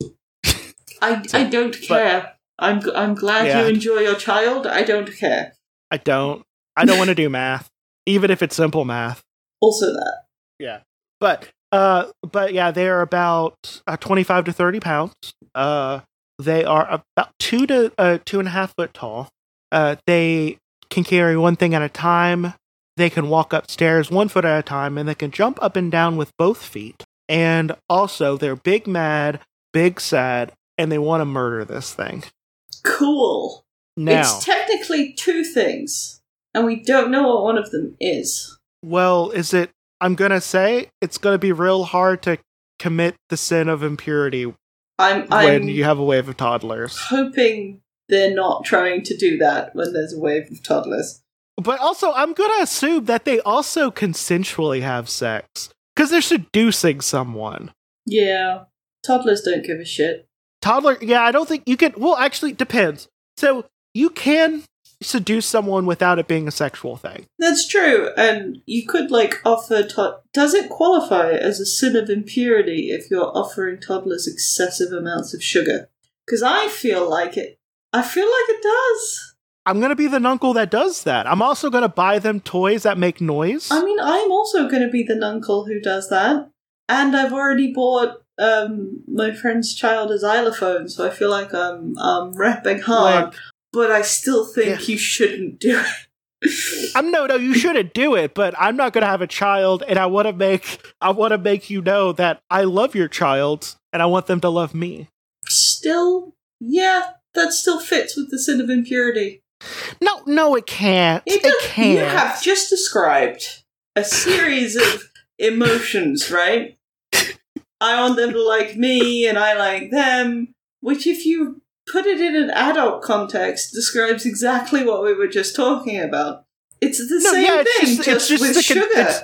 B: I, I don't care. I'm g- I'm glad
A: Yeah.
B: you enjoy your child. I don't care.
A: I don't. I don't want to do math, even if it's simple math.
B: Also that.
A: Yeah, but uh, but yeah, they are about uh, twenty five to thirty pounds. Uh, they are about two to uh two and a half foot tall. Uh, they can carry one thing at a time. They can walk upstairs one foot at a time, and they can jump up and down with both feet. And also, they're big mad, big sad, and they want to murder this thing.
B: Cool.
A: Now,
B: It's technically two things, and we don't know what one of them is.
A: well, is it? I'm gonna say it's gonna be real hard to commit the sin of impurity
B: I'm
A: when
B: I'm
A: you have a wave of toddlers.
B: hoping they're not trying to do that when there's a wave of toddlers.
A: But also, I'm gonna assume that they also consensually have sex because they're seducing someone.
B: Yeah, toddlers don't give a shit.
A: Toddler, yeah, I don't think you can. Well, actually, it depends. So you can seduce someone without it being a sexual thing.
B: That's true, and you could like offer. To- Does it qualify as a sin of impurity if you're offering toddlers excessive amounts of sugar? Because I feel like it. I feel like it does.
A: I'm gonna be the uncle that does that. I'm also gonna buy them toys that make noise.
B: I mean, I'm also going to be the nuncle who does that, and I've already bought um my friend's child a xylophone, so I feel like I'm um rapping hard.
A: Like-
B: but I still think
A: Yeah.
B: you shouldn't do it.
A: I'm no, no, you shouldn't do it, but I'm not gonna have a child, and I want to make, I want to make you know that I love your child, and I want them to love me.
B: Still, yeah, that still fits with the sin of impurity.
A: No, no, it can't. It,
B: does-
A: can't.
B: You have just described a series of emotions, right? I want them to like me, and I like them. Which, if you put it in an adult context, describes exactly what we were just talking about. It's the
A: No,
B: same
A: yeah, it's
B: thing,
A: just-
B: just,
A: just
B: with
A: con-
B: sugar.
A: it's-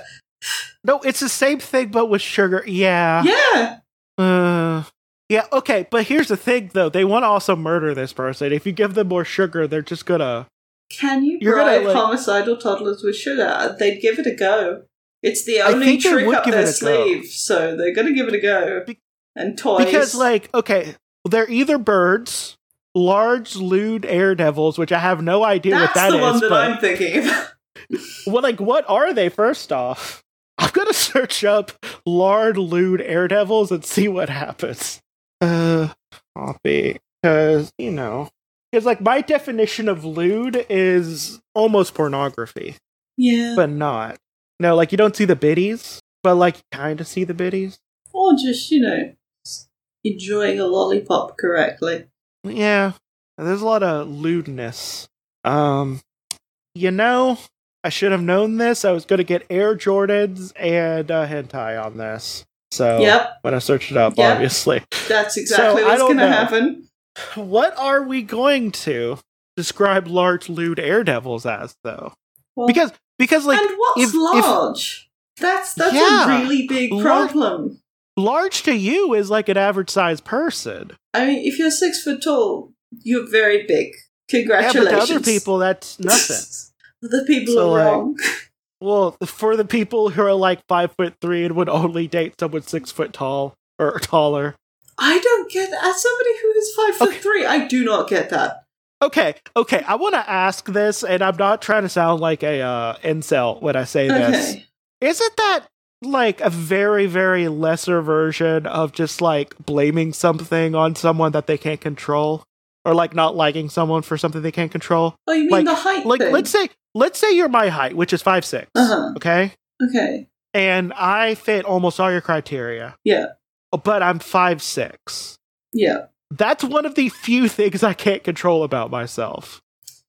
A: No, it's the same thing, but with sugar. Yeah.
B: yeah,
A: Uh, yeah. Okay, but here's the thing, though. They want to also murder this person. If you give them more sugar, they're just gonna.
B: Can you
A: You're gonna,
B: bribe
A: like-
B: homicidal toddlers with sugar? They'd give it a go. It's the only trick up their
A: it a go.
B: sleeve, so they're gonna give it a go.
A: Be-
B: and toys.
A: Because, like, okay, they're either birds, large, lewd air devils, which I have no idea what
B: that's
A: what that
B: the one that
A: but
B: I'm thinking
A: well, like, what are they? First off, I'm gonna search up lard, lewd air devils and see what happens. Uh, copy, because you know, because like my definition of lewd is almost pornography.
B: yeah,
A: but not. No, like you don't see the biddies, but like you kind of see the biddies.
B: or just you know, enjoying a lollipop correctly.
A: Yeah, there's a lot of lewdness. Um, you know, I should have known this. I was going to get Air Jordans and uh, hentai on this. So
B: Yep,
A: when I searched it up,
B: Yep.
A: obviously,
B: that's exactly
A: I
B: what's gonna happen.
A: what are we going to describe large lewd air devils as, though?
B: Well,
A: Because because like
B: and what's
A: if- if-
B: large? that's that's
A: Yeah,
B: a really big problem.
A: Large to you is like an average sized person.
B: I mean, if you're six foot tall, you're very big.
A: Yeah, but
B: Congratulations.
A: to other people, that's nothing.
B: the people
A: So,
B: are
A: like-
B: wrong.
A: Well, for the people who are like five foot three and would only date someone six foot tall or taller.
B: I don't get that. as somebody who is five foot
A: Okay.
B: three. I do not get that.
A: Okay, okay, I want to ask this, and I'm not trying to sound like a uh, incel when I say this.
B: Okay,
A: Isn't that like a very, very lesser version of just like blaming something on someone that they can't control, or like not liking someone for something they can't control?
B: oh, you mean
A: Like-
B: the height
A: Like,
B: thing?
A: let's say, let's say you're my height, which is five six.
B: Uh-huh.
A: Okay,
B: Okay,
A: and I fit almost all your criteria.
B: yeah,
A: but I'm five six.
B: yeah.
A: That's one of the few things I can't control about myself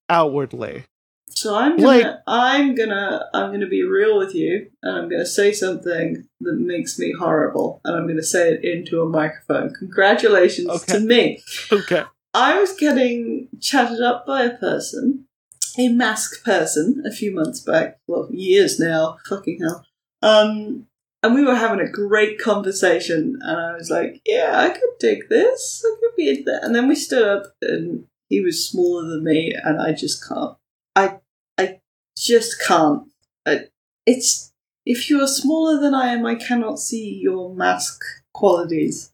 A: outwardly.
B: So I'm gonna,
A: Like-
B: I'm gonna, I'm gonna be real with you, and I'm gonna say something that makes me horrible, and I'm gonna say it into a microphone. Congratulations
A: Okay.
B: to me.
A: Okay.
B: I was getting chatted up by a person, a masked person, a few months back. Well, years now. Fucking hell. Um, and we were having a great conversation, and I was like, "Yeah, I could dig this. I could be into that." And then we stood up, and he was smaller than me, and I just can't. Just can't. I, it's if you are smaller than I am, I cannot see your mask qualities.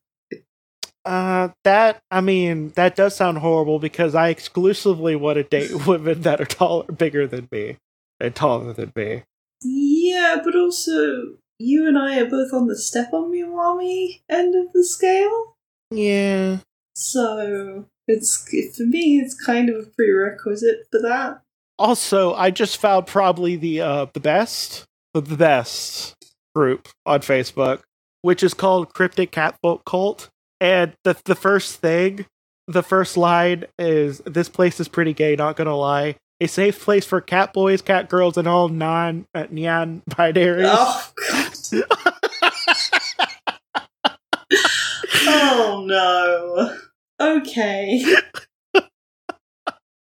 A: Uh, that I mean, that does sound horrible because I exclusively want to date women that are taller, bigger than me, and taller than me.
B: Yeah, but also you and I are both on the step on me mommy end of the scale.
A: Yeah.
B: So it's for me it's kind of a prerequisite for that.
A: Also, I just found probably the uh the best, the best group on Facebook, which is called Cryptic Catfolk Cult. And the the first thing, the first line is this place is pretty gay, not gonna lie. A safe place for cat boys, cat girls, and all non uh, neon binaries.
B: Oh god. oh no. Okay.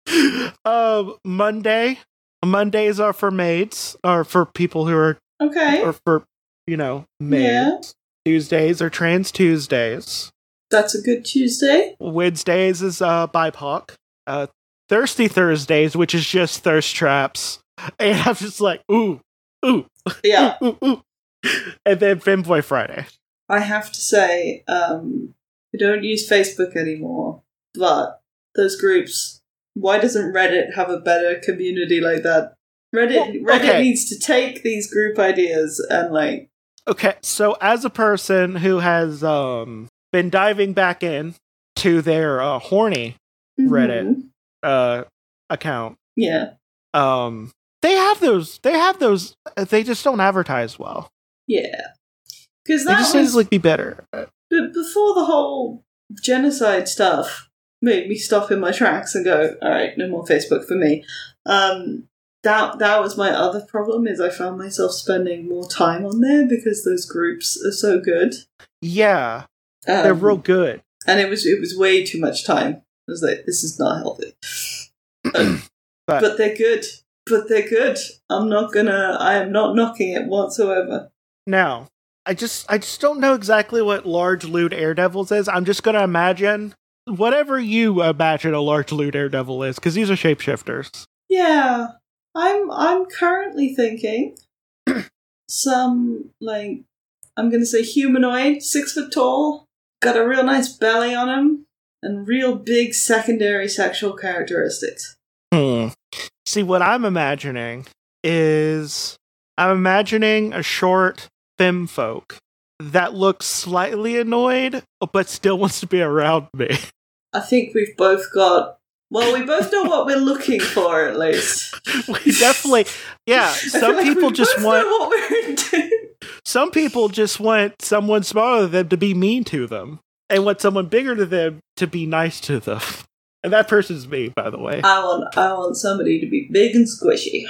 A: um, Monday. Mondays are for maids, or for people who are,
B: Okay.
A: or for you know maids.
B: Yeah.
A: Tuesdays are Trans Tuesdays.
B: That's a good Tuesday.
A: Wednesdays is uh BIPOC. Uh Thirsty Thursdays, which is just thirst traps. And I'm just like, ooh, ooh,
B: Yeah.
A: ooh, ooh. And then Femboy Friday.
B: I have to say, um, I don't use Facebook anymore, but those groups, why doesn't Reddit have a better community like that? Reddit,
A: Well,
B: Reddit
A: okay.
B: needs to take these group ideas and like,
A: Okay, so as a person who has um been diving back in to their uh, horny Reddit.
B: mhm,
A: uh account,
B: yeah,
A: um they have those. They have those. uh, They just don't advertise well.
B: Yeah. Because
A: They
B: that
A: just need
B: was
A: to like be better.
B: But before the whole genocide stuff made me stop in my tracks and go, all right, no more Facebook for me. Um, that that was my other problem is I found myself spending more time on there because those groups are so good.
A: Yeah,
B: Um,
A: they're real good.
B: and it was it was way too much time. I was like, this is not healthy. Um,
A: But-
B: but they're good. But they're good. I'm not gonna. I am not knocking it whatsoever.
A: Now, I just I just don't know exactly what large lewd air devils is. I'm just gonna imagine whatever you imagine a large loot air devil is, because these are shapeshifters.
B: Yeah, I'm I'm currently thinking some like I'm gonna say humanoid, six foot tall, got a real nice belly on him, and real big secondary sexual characteristics.
A: Hmm. See, what I'm imagining is I'm imagining a short femme folk that looks slightly annoyed, but still wants to be around me.
B: I think we've both got. Well, we both know what we're looking for, at least.
A: we definitely, yeah. Some
B: like
A: people just want.
B: know what we're into.
A: Some people just want someone smaller than them to be mean to them, and want someone bigger than them to be nice to them. And that person's me, by the way.
B: I want I want somebody to be big and squishy.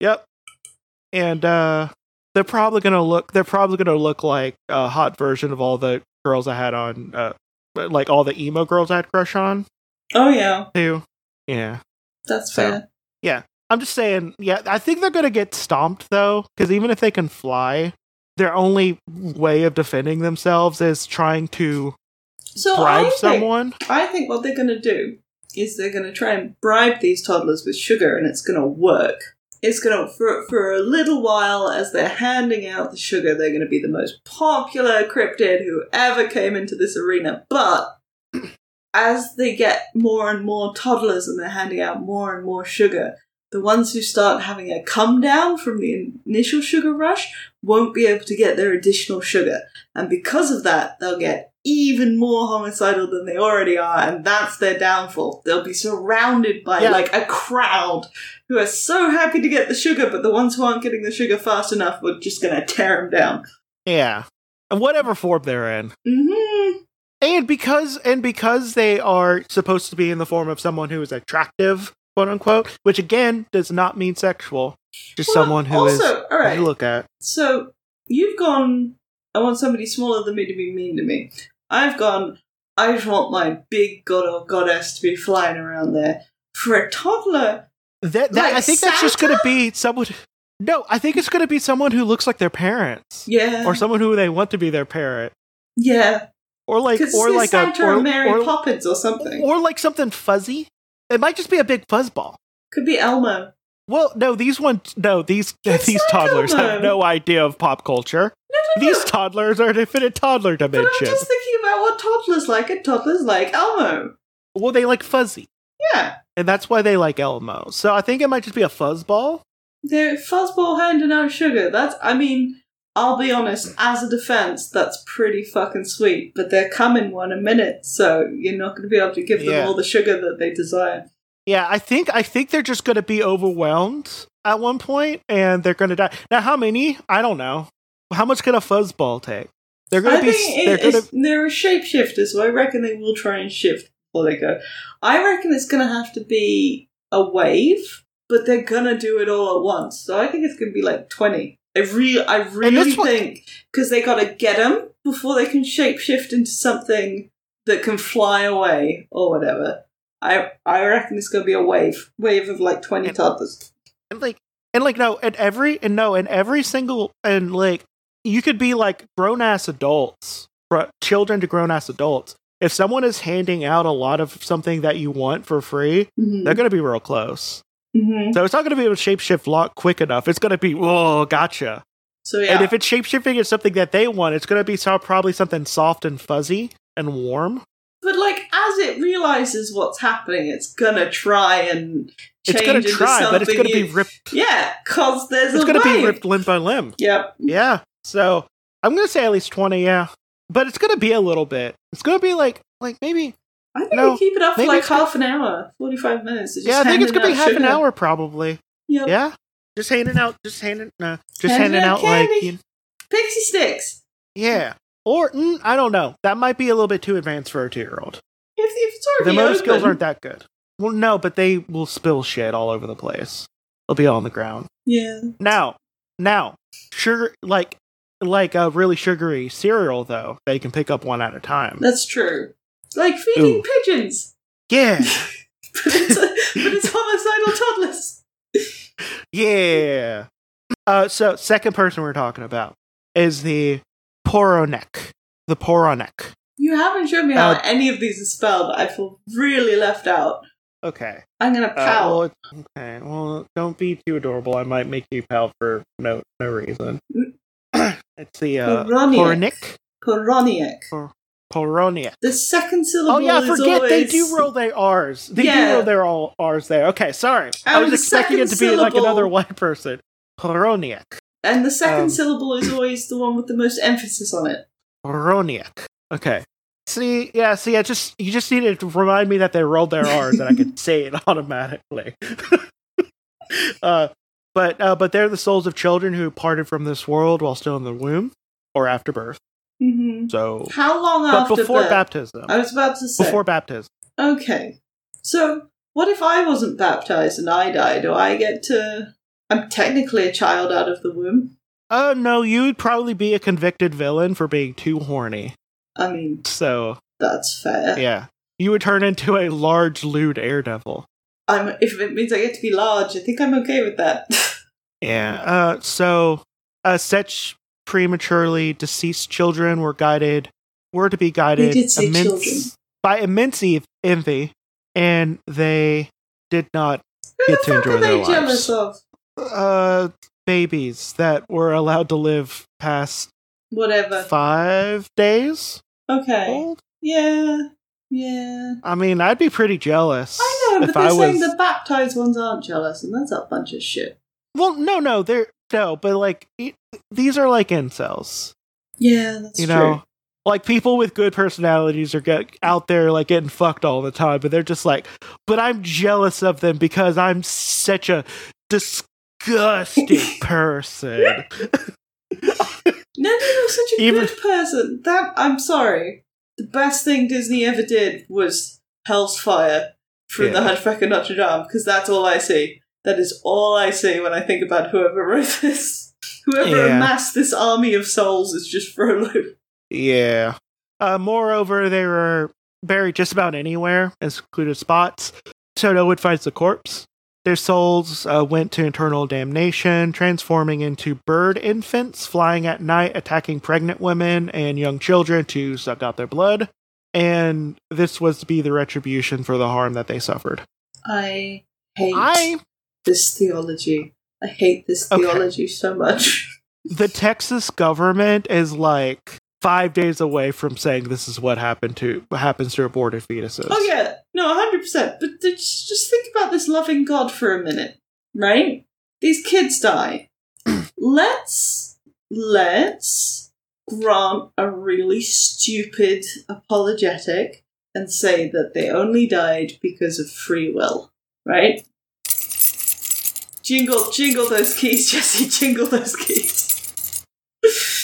A: Yep. And uh they're probably gonna look they're probably gonna look like a hot version of all the girls I had on uh like all the emo girls I had crush on
B: Oh yeah,
A: too. Yeah.
B: that's
A: So-
B: fair. Yeah.
A: I'm just saying, yeah, I think they're gonna get stomped though, because even if they can fly, their only way of defending themselves is trying to
B: So I
A: bribe
B: think,
A: someone.
B: I think what they're going to do is they're going to try and bribe these toddlers with sugar, and it's going to work. It's going to for for a little while as they're handing out the sugar, they're going to be the most popular cryptid who ever came into this arena. But as they get more and more toddlers and they're handing out more and more sugar, the ones who start having a come down from the initial sugar rush won't be able to get their additional sugar. And because of that, they'll get even more homicidal than they already are, and that's their downfall. They'll be surrounded by
A: Yeah.
B: like a crowd who are so happy to get the sugar, but the ones who aren't getting the sugar fast enough are just gonna tear them down.
A: Yeah. And whatever form they're in.
B: hmm
A: And because and because they are supposed to be in the form of someone who is attractive, quote unquote, which again does not mean sexual, just someone who is
B: also, all right.
A: look at.
B: So you've gone. I want somebody smaller than me to be mean to me. I've gone. I just want my big god or goddess to be flying around there. For a toddler,
A: That, that
B: Like
A: I think that's just going to be someone. No, I think it's going to be someone who looks like their parents,
B: yeah,
A: or someone who they want to be their parent,
B: yeah,
A: or like, or like
B: Santa
A: a, or,
B: or Mary
A: or,
B: Poppins or something.
A: or like something fuzzy. It might just be a big fuzzball.
B: Could be Elmo.
A: Well, no, these ones, no, these
B: It's
A: these toddlers have no idea of pop culture.
B: No, no,
A: These toddlers are in infinite toddler
B: But I'm
A: dimension.
B: just thinking what toddlers like, and toddlers like Elmo.
A: Well, they like fuzzy.
B: Yeah,
A: and that's why they like Elmo. So I think it might just be a fuzzball.
B: they're fuzzball handing out sugar. That's, I mean, I'll be honest. As a defense, that's pretty fucking sweet. But they're coming one a minute, so you're not going to be able to give them
A: Yeah.
B: all the sugar that they desire.
A: Yeah, I think I think they're just going to be overwhelmed at one point, and they're going to die. Now, how many? I don't know. How much can a fuzzball take? They're going to be. They're gonna...
B: they're a shapeshifter, so I reckon they will try and shift before they go. I reckon it's going to have to be a wave, but they're going to do it all at once. So I think it's going to be like twenty. I really, I really think because they got to get them before they can shapeshift into something that can fly away or whatever. I I reckon it's going to be a wave, wave of like twenty
A: And-
B: toddlers.
A: And like, and like, no, and every and no, and every single and like, you could be like grown ass adults, children to grown ass adults. If someone is handing out a lot of something that you want for free,
B: Mhm.
A: they're going to be real close.
B: Mhm.
A: So it's not going to be able to shapeshift lot quick enough. It's going to be, whoa, gotcha.
B: So yeah,
A: And if it's shapeshifting is something that they want, it's going to be so- probably something soft and fuzzy and warm.
B: But like, as it realizes what's happening, it's gonna try and change
A: It's going to
B: into
A: try, but it's going to be ripped.
B: Yeah, cause there's
A: It's
B: a
A: going to be ripped limb by limb.
B: Yep.
A: Yeah. So I'm going to say at least 20, yeah. But it's going to be a little bit. It's going to be like, like maybe,
B: I think
A: No,
B: we keep it up for like
A: gonna-
B: half an hour, forty-five minutes. Just
A: yeah, I think it's going to be half an hour probably.
B: Yep.
A: Yeah, just handing out, just handing, no, just
B: Handing
A: handing
B: out
A: out like,
B: candy.
A: you-
B: Pixie sticks.
A: yeah. Or mm, I don't know. That might be a little bit too advanced for a two-year-old.
B: If, if it's
A: The motor skills aren't that good. Well, no, but they will spill shit all over the place. They'll be all on the ground.
B: Yeah.
A: Now, now, sugar like like a really sugary cereal though. that you can pick up one at a time.
B: That's true. Like feeding
A: Ooh.
B: pigeons.
A: Yeah,
B: but it's, but it's homicidal toddlers.
A: yeah. Uh, so second person we're talking about is the Poronek. The Poronek.
B: You haven't shown me how
A: Uh,
B: any of these are spelled. I feel really left out.
A: Okay.
B: I'm gonna
A: Uh,
B: pout.
A: well, okay. Well, don't be too adorable. I might make you pout for no no reason. it's the uh,
B: Poroniak. Poroniak.
A: Poroniak.
B: The second syllable
A: Oh yeah, forget they do roll their R's. They
B: Yeah.
A: do roll their all R's there. Okay, sorry. I was expecting it to
B: second
A: be like another white person. Poroniak.
B: And the second
A: Um,
B: syllable is always the one with the most emphasis on it.
A: Poroniak. Okay. See, yeah, see, I just you just needed to remind me that they rolled their R's and I could say it automatically. uh, but uh, but they're the souls of children who parted from this world while still in the womb or after birth.
B: hmm
A: So,
B: How long
A: but
B: after
A: before
B: birth?
A: baptism,
B: I was about to say.
A: before baptism.
B: Okay. So, what if I wasn't baptized and I died? Do I get to. I'm technically a child out of the womb.
A: Oh no, you'd probably be a convicted villain for being too horny.
B: I mean,
A: So
B: that's fair.
A: yeah, you would turn into a large lewd air devil.
B: I'm, if it means I get to be large, I think I'm okay with that.
A: Yeah. Uh, so, uh, such prematurely deceased children were guided, were to be guided immense-
B: children.
A: by immense envy, and they did not
B: Who
A: Get to enjoy their
B: jealous
A: lives.
B: of?
A: uh babies that were allowed to live past
B: Whatever.
A: five days
B: Okay.
A: old.
B: Yeah. Yeah.
A: I mean, I'd be pretty jealous.
B: I know, but
A: if
B: they're
A: I
B: saying
A: was.
B: the baptized ones aren't jealous, and that's a bunch of shit.
A: Well, no, no, they're no, but like these are like incels.
B: Yeah, that's
A: you
B: true.
A: know like people with good personalities are get out there like getting fucked all the time but they're just like but i'm jealous of them because i'm such a disgusting person
B: No, no, no, such a
A: Even-
B: good person. That I'm sorry. The best thing Disney ever did was Hell's Fire from the Hunchback of Notre Dame, because that's all I see. That is all I see when I think about whoever wrote this. Whoever
A: Yeah.
B: amassed this army of souls is just for a loop.
A: yeah uh, moreover they were buried just about anywhere in secluded spots so no one finds the corpse their souls uh, went to eternal damnation transforming into bird infants flying at night attacking pregnant women and young children to suck out their blood and this was to be the retribution for the harm that they suffered
B: I hate
A: I
B: this theology. I hate this
A: Okay.
B: theology so much.
A: the Texas government is like five days away from saying this is what happened to happens to aborted fetuses.
B: Oh yeah, no, hundred percent. But just just think about this loving God for a minute, right? These kids die. let's let's grant a really stupid apologetic and say that they only died because of free will, right? Jingle, jingle those keys, Jesse. Jingle those keys.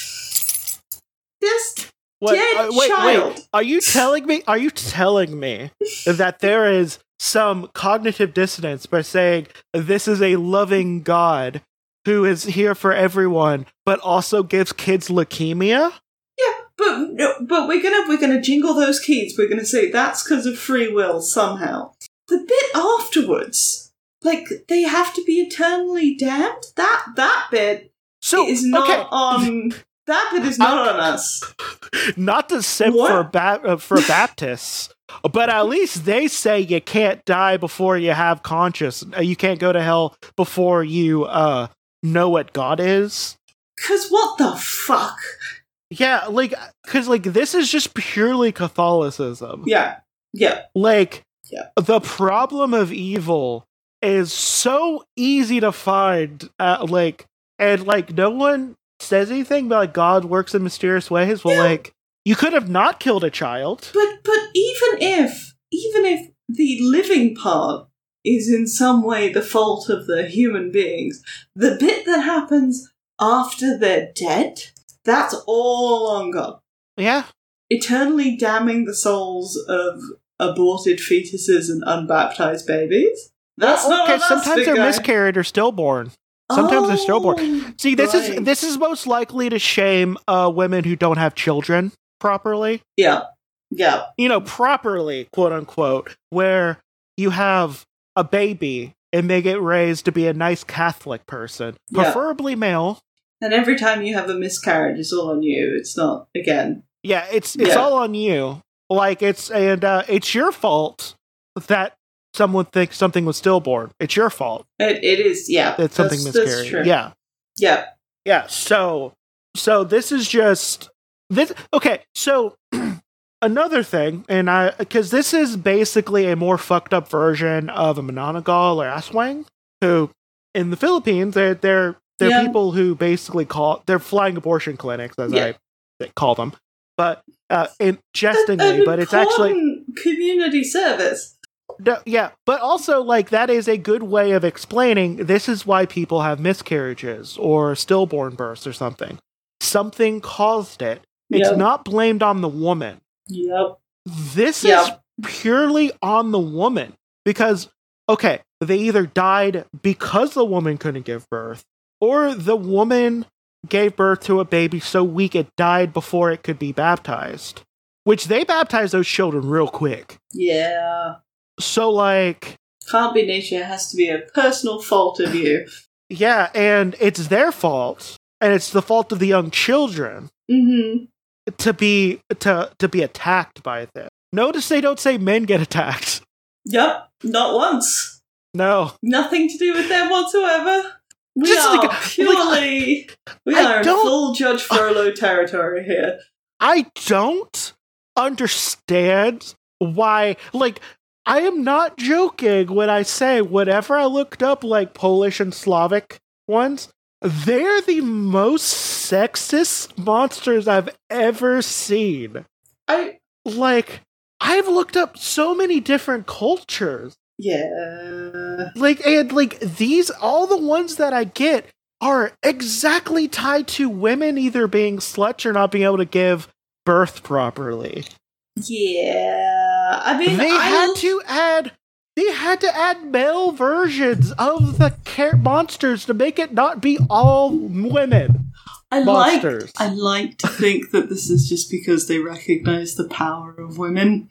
A: What-
B: dead
A: uh, wait,
B: child.
A: wait. Are you telling me? Are you telling me that there is some cognitive dissonance by saying this is a loving God who is here for everyone, but also gives kids leukemia?
B: Yeah, but no, but we're gonna we're gonna jingle those keys. We're gonna say that's because of free will somehow. The bit afterwards, like they have to be eternally damned. That that bit
A: So
B: is not
A: okay,
B: on. That bit is not on us.
A: not to simp
B: What?
A: for ba- uh, for Baptists, but at least they say you can't die before you have conscious. uh, You can't go to hell before you uh know what God is.
B: Cause what the fuck?
A: Yeah, like cuz like this is just purely Catholicism.
B: Yeah, yeah.
A: Like
B: Yeah.
A: the problem of evil is so easy to find uh, like and like no one says anything about like God works in mysterious ways. Well
B: Yeah.
A: like you could have not killed a child.
B: But but even if even if the living part is in some way the fault of the human beings. The bit that happens after they're dead, that's all on God.
A: Yeah.
B: Eternally damning the souls of aborted fetuses and unbaptized babies. That's not
A: okay. Sometimes they're
B: guy.
A: miscarried or stillborn. Sometimes they're stillborn.
B: Oh,
A: See, this is this is most likely to shame uh, women who don't have children properly.
B: Yeah. Yeah.
A: You know, properly, quote unquote, where you have a baby and they get raised to be a nice Catholic person,
B: Yeah.
A: preferably male.
B: And every time you have a miscarriage, it's all on you. It's not, again.
A: Yeah, it's it's
B: Yeah.
A: all on you. Like it's and uh, it's your fault that someone thinks something was stillborn. It's your fault
B: It, it is, yeah.
A: that something
B: that's, that's
A: miscarried.
B: true.
A: Yeah.
B: Yeah.
A: Yeah, so so this is just this okay, so another thing, and I because this is basically a more fucked up version of a Manananggal or Aswang, who in the Philippines they're they're they're
B: Yeah.
A: people who basically call they're flying abortion clinics as
B: Yeah.
A: I call them. But uh in jestingly, but it's actually
B: community service.
A: No, yeah, but also like that is a good way of explaining this is why people have miscarriages or stillborn births or something. Something caused it. It's
B: Yep.
A: not blamed on the woman.
B: Yep.
A: This is purely on the woman because okay, they either died because the woman couldn't give birth or the woman gave birth to a baby so weak it died before it could be baptized. Which they baptized those children real quick.
B: Yeah.
A: So like
B: Can't be nature. It has to be a personal fault of you.
A: Yeah, and it's their fault, and it's the fault of the young children
B: Mm-hmm.
A: to be to to be attacked by this. Notice they don't say men get attacked.
B: Yep. Not once.
A: No,
B: Nothing to do with them whatsoever. We
A: Just
B: are
A: like-
B: purely. we
A: I
B: are in full Judge Frollo territory here.
A: I don't understand why. Like, I am not joking when I say whenever I looked up like Polish and Slavic ones, they're the most sexist monsters I've ever seen.
B: I.
A: Like, I've looked up so many different cultures.
B: Yeah.
A: like and like these all the ones that i get are exactly tied to women either being sluts or not being able to give birth properly
B: Yeah. I mean,
A: they
B: I
A: had to add they had to add male versions of the car- monsters to make it not be all women
B: I like. I like to think that this is just because they recognize the power of women,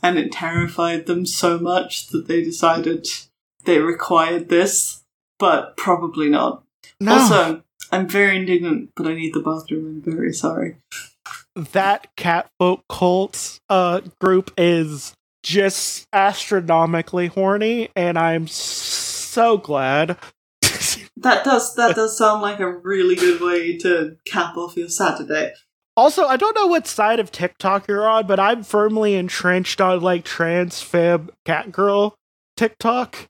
B: and it terrified them so much that they decided they required this. But probably not.
A: no
B: Also, I'm very indignant, but I need the bathroom. I'm very sorry.
A: That catfolk cult uh group is just astronomically horny and i'm so glad
B: That does that does sound like a really good way to cap off your Saturday.
A: Also, I don't know what side of TikTok you're on, but I'm firmly entrenched on like trans fib cat girl TikTok.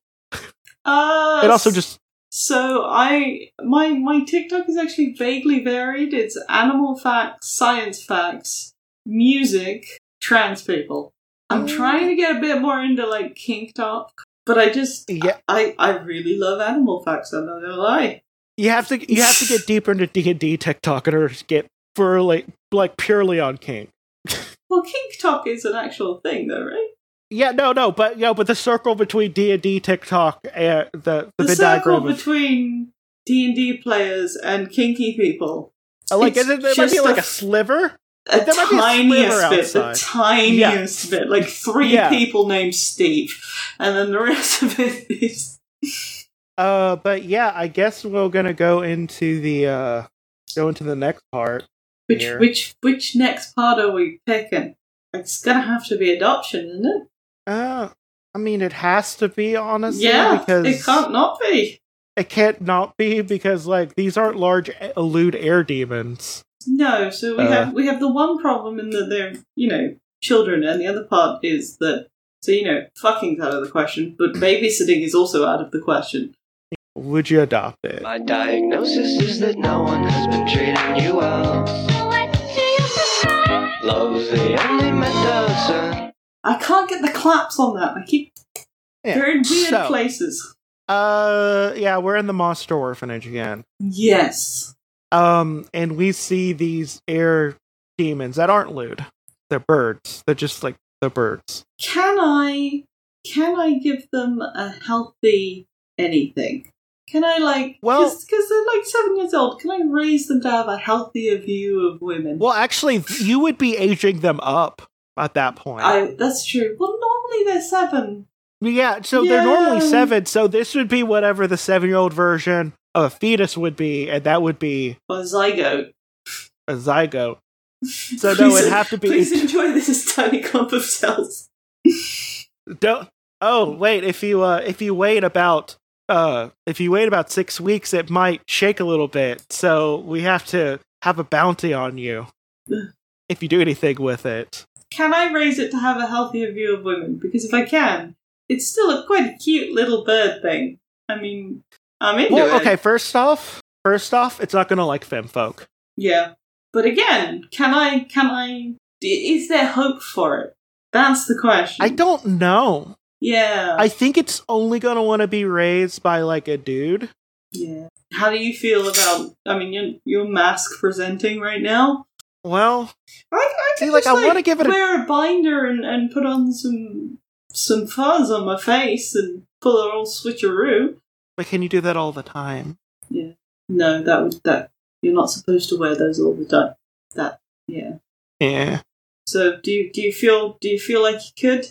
B: Uh,
A: And also just
B: So I my my TikTok is actually vaguely varied. It's animal facts, science facts, music, trans people. I'm
A: Mm.
B: trying to get a bit more into like kink talk, but I just
A: yeah,
B: I I really love animal facts. I'm not gonna lie.
A: you have to you have to get deeper into D and D TikTok in order to get for like like purely on kink.
B: Well, kink talk is an actual thing, though, right?
A: Yeah, no, no, but you know, but the circle between D and D TikTok and the the,
B: The circle between D and D players and kinky people.
A: Uh, like
B: it's
A: there might be like
B: a
A: a sliver.
B: a
A: There might be a
B: tiniest
A: sliver
B: bit, the tiniest bit, like three
A: Yeah.
B: people named Steve, and then the rest of it is
A: Uh, but yeah, I guess we're gonna go into the uh go into the next part.
B: which
A: Here.
B: which which next part are we picking? It's gonna have to be adoption, isn't it?
A: Uh, I mean, it has to be honestly
B: yeah,
A: because
B: it can't not be.
A: it can't not be because like these aren't large elude air demons.
B: No, so we
A: Uh.
B: have we have the one problem in that they're you know children, and the other part is that so you know fucking's out of the question, but babysitting is also out of the question.
A: Would you adopt it?
C: My diagnosis is that no one has been treating you well. Love's the only medicine.
B: I can't get the claps on that. I keep
A: Yeah.
B: They're in weird
A: So-
B: places.
A: Uh, yeah, we're in the monster orphanage again.
B: Yes.
A: Um, and we see these air demons that aren't lewd. They're birds. They're just like the birds.
B: Can I can I give them a healthy anything? Can I like
A: Well-
B: because they're like seven years old? Can I raise them to have a healthier view of women?
A: Well, actually, you would be aging them up at that point.
B: I that's true. Well, normally they're seven.
A: yeah, so they're normally seven. So this would be whatever the seven-year-old version of a fetus would be, and that would be
B: a zygote.
A: a zygote. So no, it'd have to be.
B: Please enjoy this tiny clump of cells.
A: Don't. Oh wait, if you uh, if you wait about uh, if you wait about six weeks, it might shake a little bit. So we have to have a bounty on you if you do anything with it.
B: Can I raise it to have a healthier view of women? Because if I can, it's still a quite a cute little bird thing. I mean, I'm into
A: Well,
B: it.
A: okay. First off, first off, it's not gonna like femme femfolk.
B: Yeah. But again, can I, can I, is there hope for it? That's the question.
A: I don't know.
B: Yeah.
A: I think it's only gonna want to be raised by like a dude.
B: yeah. How do you feel about, I mean, you're, you're mask presenting right now.
A: Well,
B: I, I
A: See, like,
B: just,
A: I wanna give it
B: wear a binder and, and put on some, some fuzz on my face and pull a old switcheroo.
A: but can you do that all the time? Yeah.
B: No, that would, that, you're not supposed to wear those all the time. That, yeah.
A: Yeah.
B: So do you, do you feel, do you feel like you could?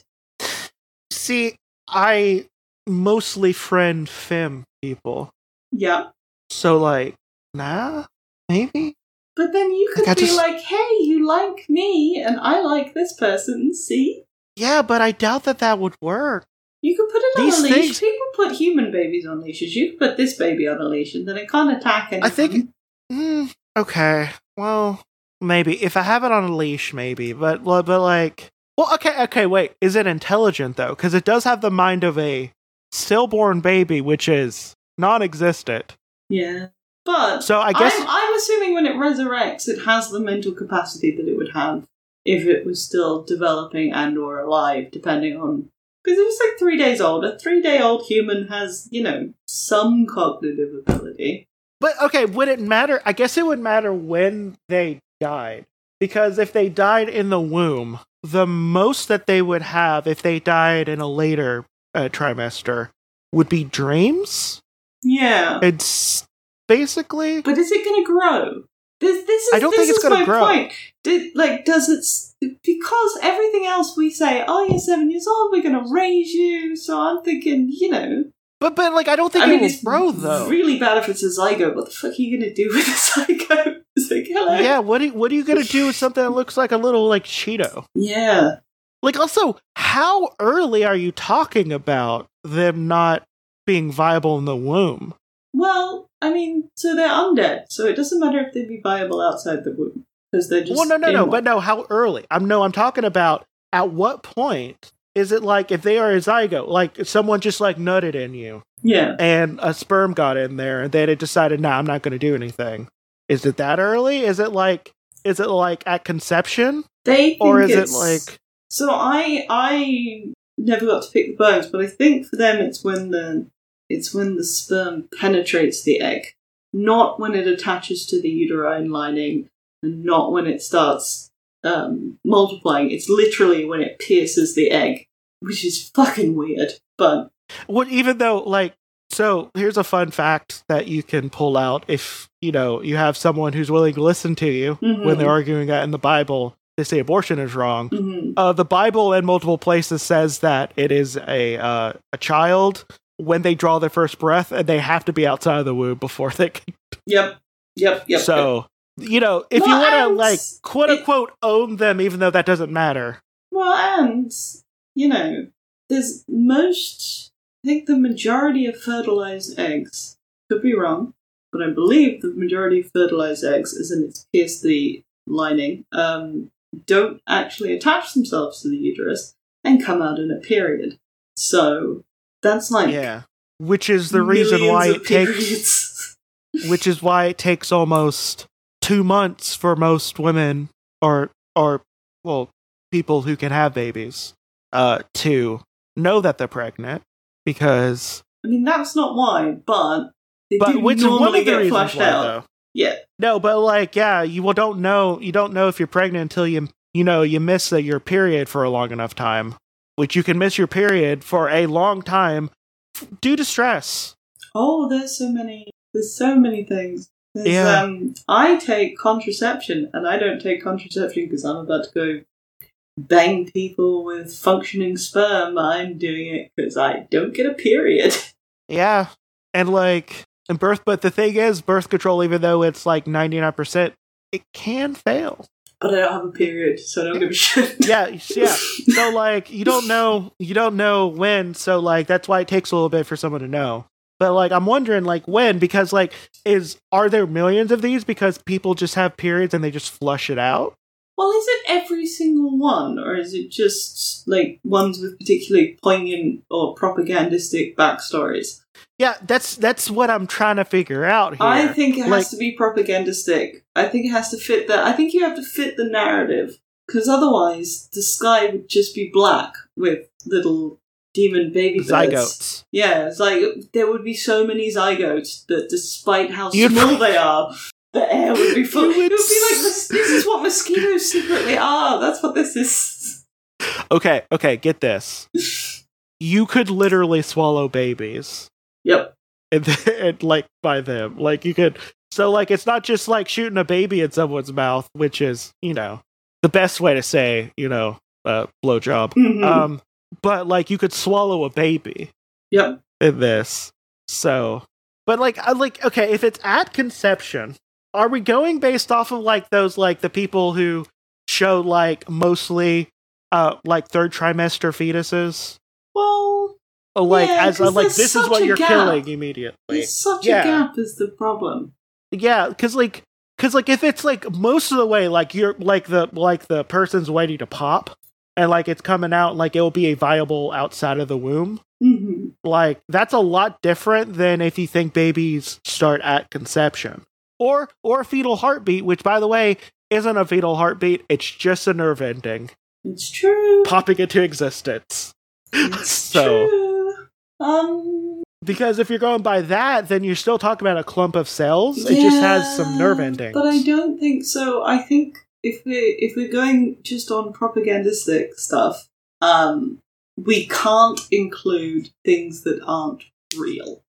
A: See, I mostly friend femme people,
B: Yeah.
A: so like, nah, maybe.
B: But then you could
A: Like,
B: be
A: just-
B: like, hey, you like me and I like this person, see?
A: Yeah, but I doubt that that would work.
B: You could put it on
A: These
B: a leash.
A: things-
B: People put human babies on leashes. You could put this baby on a leash and then it can't attack anyone.
A: I think- Mm, okay, well, maybe if I have it on a leash, maybe. But but like, well, okay, okay, wait. Is it intelligent though? Because it does have the mind of a stillborn baby, which is non-existent.
B: Yeah. But
A: So I guess
B: I'm, I'm assuming when it resurrects, it has the mental capacity that it would have if it was still developing and or alive, depending on... Because it was like three days old. A three-day-old human has, you know, some cognitive ability.
A: But okay, would it matter? I guess it would matter when they died. Because if they died in the womb, the most that they would have if they died in a later uh, trimester would be dreams.
B: Yeah.
A: It's basically.
B: But is it going to grow? This, this is,
A: I don't
B: this
A: think it's gonna
B: my
A: grow.
B: Point. Did, like, does it? Because everything else we say, oh, you're seven years old, we're going to raise you. So I'm thinking, you know,
A: But but like I don't think
B: I mean,
A: it will
B: it's
A: grow though.
B: really bad if it's a zygote. What the fuck are you going to do with a zygote? It's like, hello.
A: yeah, what are, what are you gonna do with something that looks like a little like Cheeto?
B: Yeah.
A: Like also, how early are you talking about them not being viable in the womb?
B: Well, I mean, so they're undead, so it doesn't matter if they'd be viable outside the womb because they're just.
A: well, no, no, no,
B: one.
A: but no. How early? I'm no. I'm talking about at what point is it like if they are a zygote, like someone just like nutted in you
B: yeah.
A: and a sperm got in there and then it decided, nah, I'm not going to do anything. Is it that early? Is it like is it like at conception
B: They
A: or is it like
B: So I I never got to pick the bones, but I think for them it's when the it's when the sperm penetrates the egg, not when it attaches to the uterine lining, and not when it starts um, multiplying. It's literally when it pierces the egg, which is fucking weird. But
A: Well, even though, like, so here's a fun fact that you can pull out if you know you have someone who's willing to listen to you when
B: Mhm.
A: they're arguing that in the Bible they say abortion is wrong.
B: mhm.
A: Uh, the Bible in multiple places says that it is a uh, a child when they draw their first breath and they have to be outside of the womb before they can.
B: yep, yep, yep.
A: so you know if you want to like quote
B: it-
A: unquote own them, even though that doesn't matter.
B: Well, and you know, there's most. I think the majority of fertilized eggs could be wrong, but I believe the majority of fertilized eggs, as in it's pierced the lining, um, don't actually attach themselves to the uterus and come out in a period. So that's like
A: Yeah, which is the reason why it takes. which is why it takes almost two months for most women or or well people who can have babies uh to know that they're pregnant because
B: I mean, that's not why, but they
A: but
B: do
A: which
B: normally get flashed
A: why
B: out.
A: though.
B: Yeah,
A: No, but like yeah, you will don't know you don't know if you're pregnant until you you know you miss your period for a long enough time, which you can miss your period for a long time due to stress.
B: Oh, there's so many. There's so many things. There's,
A: Yeah.
B: Um, I take contraception, and I don't take contraception because I'm about to go bang people with functioning sperm. I'm doing it because I don't get a period.
A: Yeah, and like and birth, but the thing is, birth control, even though it's like ninety nine percent, it can fail.
B: But I don't have a period, so I don't give a shit.
A: Yeah, yeah. So like you don't know you don't know when, so like that's why it takes a little bit for someone to know. But like I'm wondering like when because like is are there millions of these because people just have periods and they just flush it out?
B: Well, is it every single one, or is it just like ones with particularly poignant or propagandistic backstories?
A: Yeah, that's that's what I'm trying to figure out here.
B: I think it has
A: Like-
B: to be propagandistic. I think it has to fit the. I think you have to fit the narrative because otherwise the sky would just be black with little demon baby birds.
A: zygotes.
B: Yeah, it's like there would be so many zygotes that, despite how
A: You'd-
B: small they are, the air would be full. It
A: would
B: be like this. This is what mosquitoes secretly are. That's what this is.
A: Okay, okay, get this. You could literally swallow babies.
B: Yep.
A: and, and like by them like you could so like it's not just like shooting a baby in someone's mouth which is you know the best way to say you know uh blowjob
B: Mhm.
A: um but like you could swallow a baby
B: yep.
A: in this so but like I like okay if it's at conception are we going based off of like those like the people who show like mostly uh like third trimester fetuses
B: Well,
A: Oh, like
B: Yeah,
A: as
B: 'cause
A: like this is what you're
B: gap.
A: killing immediately
B: there's such
A: Yeah.
B: a gap is the problem.
A: Yeah, because like, because like, if it's like most of the way, like you're like the like the person's waiting to pop, and like it's coming out, like it will be a viable outside of the womb.
B: hmm
A: Like that's a lot different than if you think babies start at conception, or or fetal heartbeat, which by the way isn't a fetal heartbeat; it's just a nerve ending
B: It's true.
A: popping into existence.
B: It's
A: so
B: true. Um,
A: because if you're going by that, then you're still talking about a clump of cells. It just has some nerve
B: yeah,
A: endings.
B: But I don't think so. I think if we if we're going just on propagandistic stuff, um, we can't include things that aren't real.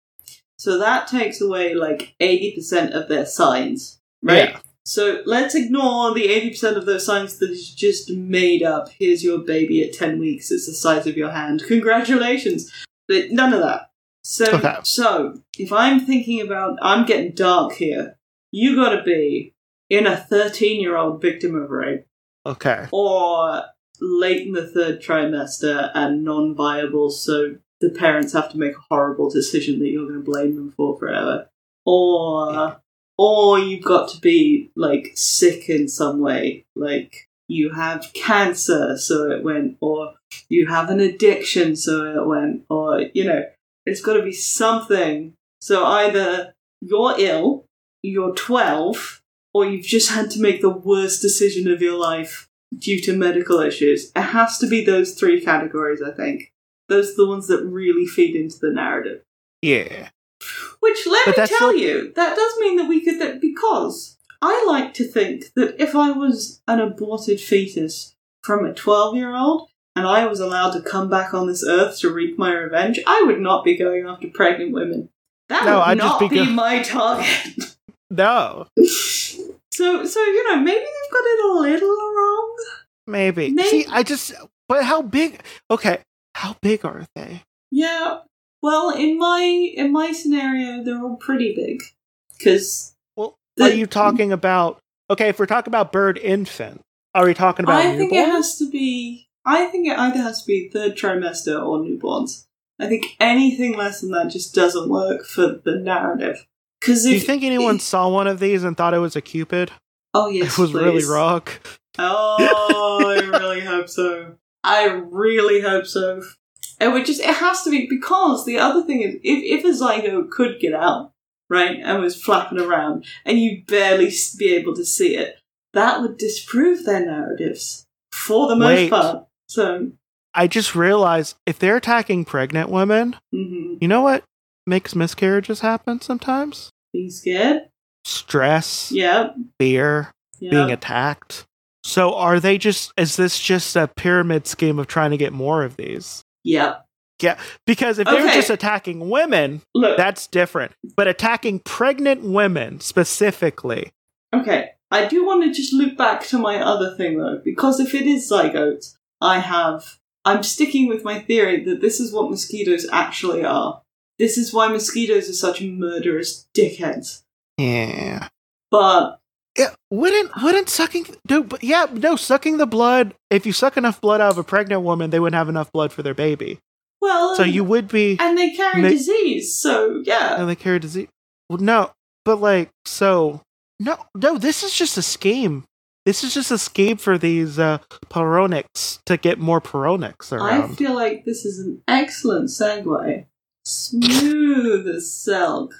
B: So that takes away like eighty percent of their signs, right?
A: Yeah.
B: So let's ignore the eighty percent of those signs that is just made up. Here's your baby at ten weeks; it's the size of your hand. Congratulations! But none of that. So,
A: Okay.
B: so if I'm thinking about, I'm getting dark here. You got to be in a thirteen-year-old victim of rape,
A: Okay.
B: or late in the third trimester and non-viable, so the parents have to make a horrible decision that you're going to blame them for forever, or
A: Yeah.
B: or you've got to be like sick in some way, like you have cancer, so it went, or you have an addiction, so it went, or you know, it's got to be something. So either you're ill, you're 12, or you've just had to make the worst decision of your life due to medical issues. It has to be those three categories, I think. Those are the ones that really feed into the narrative.
A: Yeah.
B: Which, let
A: But
B: me tell
A: not-
B: you, that does mean that we could, that because I like to think that if I was an aborted fetus from a 12 year old and I was allowed to come back on this earth to wreak my revenge, I would not be going after pregnant women. That
A: No,
B: would
A: I'd
B: not
A: be
B: be,
A: go-
B: my target.
A: No.
B: so, so you know, maybe they've got it a little wrong.
A: Maybe.
B: Maybe-
A: See, I just. But how big? Okay. How big are they?
B: Yeah. Well, in my in my scenario, they're all pretty big because
A: Well,
B: The-
A: are you talking about? Okay, if we're talking about bird infant, are we talking about
B: I think it has to be. I think it either has to be third trimester or newborns. I think anything less than that just doesn't work for the narrative. Because
A: Do you think anyone saw one of these and thought it was a cupid?
B: Oh yes,
A: it was really rock.
B: Oh, I really hope so. I really hope so. It would just. It has to be because the other thing is, if if a zygote could get out, right, and was flapping around, and you'd barely be able to see it, that would disprove their narratives for the most
A: Wait.
B: part. So
A: I just realized if they're attacking pregnant women,
B: hmm
A: you know what makes miscarriages happen sometimes?
B: Being scared.
A: Stress,
B: Yep.
A: fear,
B: Yep.
A: being attacked. So are they just is this just a pyramid scheme of trying to get more of these?
B: yep.
A: Yeah, because if they're just attacking women,
B: Look.
A: that's different. But attacking pregnant women specifically,
B: Okay, I do want to just loop back to my other thing though, because if it is zygotes, I have. I'm sticking with my theory that this is what mosquitoes actually are. This is why mosquitoes are such murderous dickheads.
A: yeah.
B: But
A: Yeah, wouldn't wouldn't sucking no, but yeah, no, sucking the blood. If you suck enough blood out of a pregnant woman, they wouldn't have enough blood for their baby.
B: well,
A: So you would be,
B: and they carry
A: Ma-
B: disease. So yeah,
A: and they carry disease. Well, no, but like, so no, no. This is just a scheme. This is just a scheme for these uh, Peronics to get more Peronics around I
B: feel like this is an excellent segue. Smooth as silk.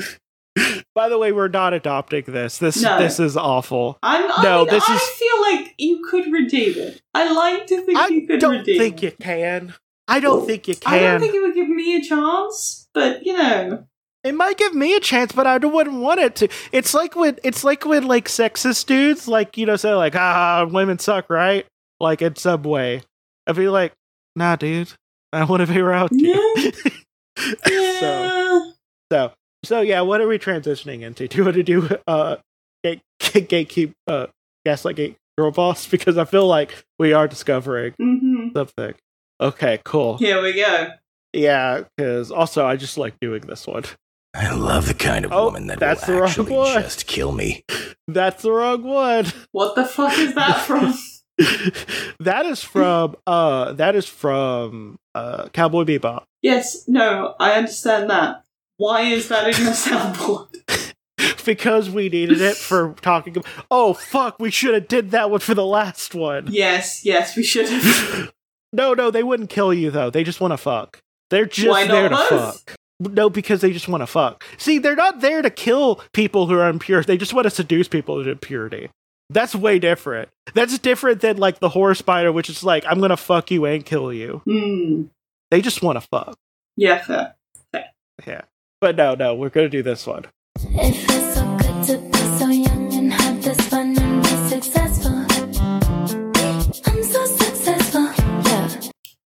A: By the way, we're not adopting this. This
B: No.
A: this is awful.
B: I'm, I,
A: No,
B: mean,
A: this
B: I
A: is-
B: feel like you could redeem it. I like to think
A: I
B: you could redeem. It.
A: I don't think you can. I don't think you can.
B: I don't think it would give me a chance, but you know,
A: It might give me a chance, but I wouldn't want it to. It's like when it's like when like sexist dudes like you know say like ah women suck right like in Subway. I'd be like nah dude I want to be around you. so
B: yeah.
A: so so yeah what are we transitioning into? Do you want to do uh gate gatekeep uh gaslight gate girl boss because I feel like we are discovering
B: hmm
A: something. Okay, cool.
B: Here we go.
A: Yeah, because also I just like doing this one.
D: I love the kind of
A: Oh,
D: woman that
A: that's the
D: will
A: wrong
D: actually
A: one.
D: just kill me.
A: That's the wrong one.
B: What the fuck is that from?
A: that is from uh that is from uh Cowboy Bebop.
B: yes, no, I understand that. Why is that in your soundboard?
A: because we needed it for talking about Oh fuck, we should have did that one for the last one.
B: yes, yes, we should have.
A: No, no, they wouldn't kill you though. They just want to fuck. They're just there to
B: both?
A: fuck. No, because they just want to fuck. See, they're not there to kill people who are impure. They just want to seduce people to impurity. That's way different. That's different than like the horror spider, which is like, I'm gonna fuck you and kill you.
B: Hmm.
A: They just want to fuck.
B: Yeah, fair.
A: Yeah. But no, no, we're gonna do this one.
E: It feels so good to be so young and have this fun and be successful. I'm so successful, yeah.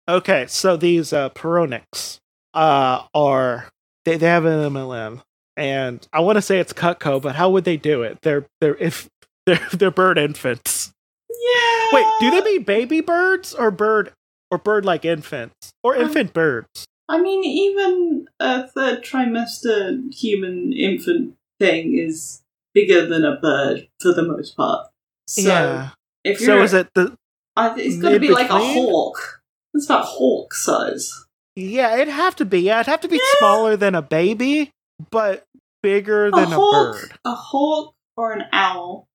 A: Okay, so these uh Peronics uh are they, they have an MLM and I want to say it's Cutco, but how would they do it? They're they're if they're they're bird infants.
B: Yeah.
A: Wait, do they mean baby birds or bird or bird like infants or
B: Um,
A: infant birds?
B: I mean, even a third trimester human infant thing is bigger than a bird for the most part. So
A: yeah.
B: if you're,
A: So is it the
B: I, it's got to be like a hawk. It's about hawk size.
A: Yeah, it'd have to be. Yeah, it'd have to be
B: Yeah.
A: smaller than a baby, but bigger
B: A
A: than a,
B: hawk,
A: bird.
B: a hawk, or an owl.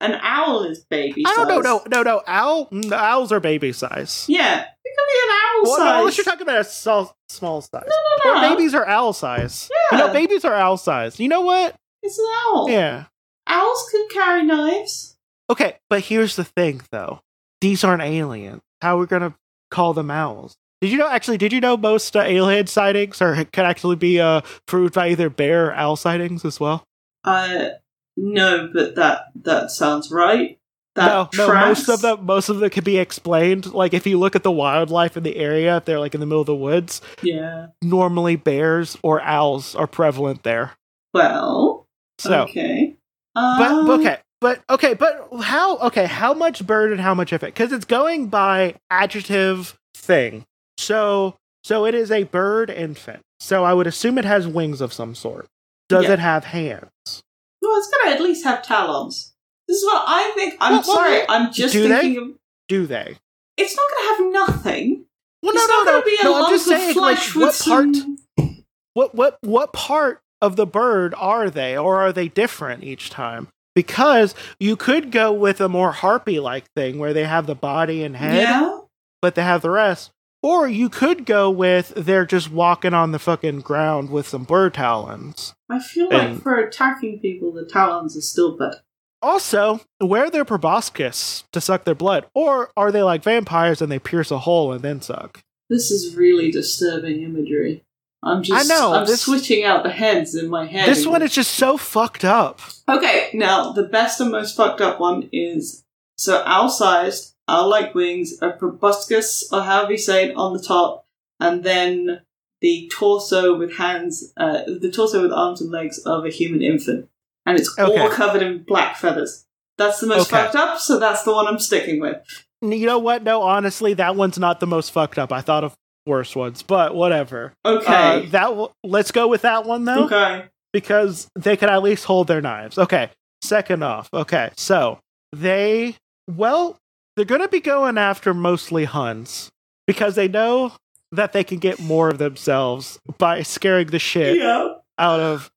B: An owl is baby.
A: I don't know. No, no, no. Owl. mm, owls are baby size.
B: Yeah, it could be an owl
A: Well, no,
B: size.
A: unless you're talking about a small, small size.
B: no,
A: Or
B: no.
A: babies are owl size.
B: Yeah,
A: You know, babies are owl size. You know what?
B: it's an owl.
A: Yeah.
B: Owls could carry knives.
A: Okay, but here's the thing, though. These aren't aliens. How are we gonna call them owls? Did you know? Actually, did you know most uh, alien sightings are can actually be uh, proved by either bear or owl sightings as well?
B: Uh, no, but that that sounds right. That
A: no, no.
B: tracks.
A: Most of them, most of them can be explained. Like if you look at the wildlife in the area, if they're like in the middle of the woods,
B: Yeah.
A: normally bears or owls are prevalent there.
B: Well.
A: So,
B: Okay.
A: but
B: Um,
A: okay, but okay, but how? Okay, how much bird and how much of it? Because it's going by adjective thing. So, so it is a bird infant. So I would assume it has wings of some sort. Does
B: Yeah.
A: it have hands?
B: Well, it's gonna at least have talons. This is what I think. I'm sorry. I'm just
A: do they?
B: thinking of.
A: Do they?
B: It's not gonna have nothing.
A: Well,
B: it's
A: no,
B: not
A: no,
B: gonna
A: no.
B: be a
A: no,
B: lump
A: I'm just
B: of
A: saying, like,
B: flesh
A: what
B: with
A: part?
B: some.
A: what what what part of the bird are they or are they different each time because you could go with a more harpy like thing where they have the body and head
B: Yeah.
A: but they have the rest or you could go with they're just walking on the fucking ground with some bird talons
B: I feel like for attacking people, the talons are still better.
A: also wear their proboscis to suck their blood or are they like vampires and they pierce a hole and then suck
B: This is really disturbing imagery. I'm just.
A: I know,
B: I'm
A: this-
B: switching out the heads in my head.
A: This one is just so fucked up.
B: Okay, now the best and most fucked up one is so owl sized, owl like wings, a proboscis, or however you say it, on the top, and then the torso with hands, uh, the torso with arms and legs of a human infant. And it's all covered in black feathers. That's the most
A: Okay.
B: fucked up, so that's the one I'm sticking with.
A: You know what? No, honestly, that one's not the most fucked up. I thought of worse ones, but whatever.
B: Okay.
A: Uh, that w- let's go with that one though,
B: okay.
A: because they can at least hold their knives. Okay. Second off, okay, so they well, they're gonna be going after mostly Huns because they know that they can get more of themselves by scaring the shit
B: Yeah.
A: out of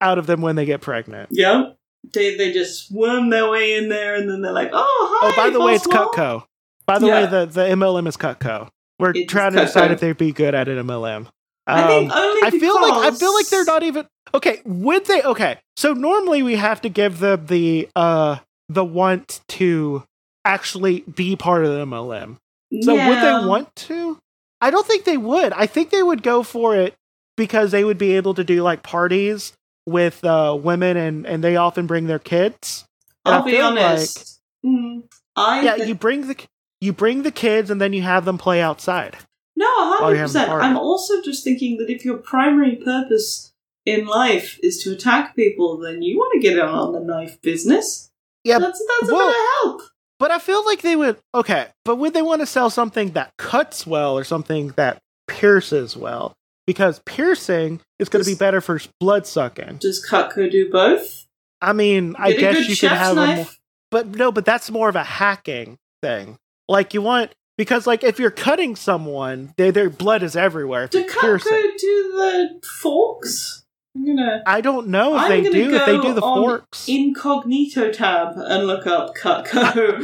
A: out of them when they get pregnant.
B: Yeah. They, they just swim their way in there and then they're like, oh, hi.
A: Oh, by the way, it's
B: Oswald."
A: Cutco. By the
B: Yeah.
A: way, the, the MLM is Cutco. We're
B: It's
A: trying to decide if they'd be good at an MLM.
B: I think
A: Um,
B: only
A: I feel like I feel like they're not even okay. Would they? Okay, so normally we have to give them the uh the want to actually be part of the MLM. So would they want to? I don't think they would. I think they would go for it because they would be able to do like parties with uh women and and they often bring their kids. And
B: I'll be honest. Mm, I
A: yeah,
B: thi-
A: you bring the you bring the kids and then you have them play outside.
B: no, hundred
A: a
B: percent. I'm also just thinking that if your primary purpose in life is to attack people, then you want to get in on the knife business.
A: Yeah,
B: that's that's a
A: well-
B: bit of help.
A: But I feel like they would okay, but would they want to sell something that cuts well or something that pierces well? Because piercing is going to be better for blood sucking.
B: Does Cutco do both?
A: I mean, I
B: Get a
A: guess you could have a
B: knife.
A: more, but no, but that's more of a hacking thing. Like you want because like if you're cutting someone, their their blood is everywhere. If
B: Do Cutco do the forks? I'm gonna
A: I don't know if
B: I'm
A: they do. If they
B: go
A: do the forks,
B: incognito tab and look up Cutco.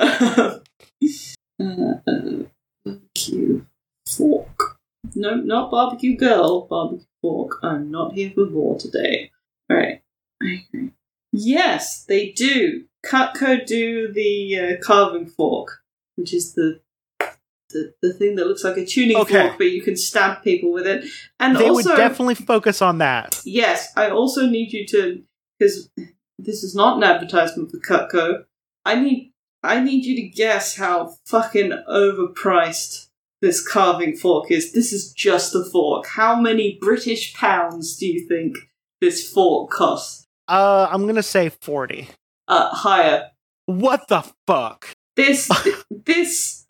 B: uh, uh, barbecue fork. No, not barbecue girl. Barbecue fork. I'm not here for war today. All right. I agree. Yes, they do. Cutco do the uh, carving fork, which is the, the the thing that looks like a tuning
A: Okay.
B: fork, but you can stab people with it. And
A: they
B: also,
A: would definitely focus on that.
B: Yes, I also need you to because this is not an advertisement for Cutco. I need I need you to guess how fucking overpriced this carving fork is. This is just a fork. How many British pounds do you think this fork costs?
A: Uh, I'm gonna say forty.
B: Uh, higher.
A: What the fuck?
B: This this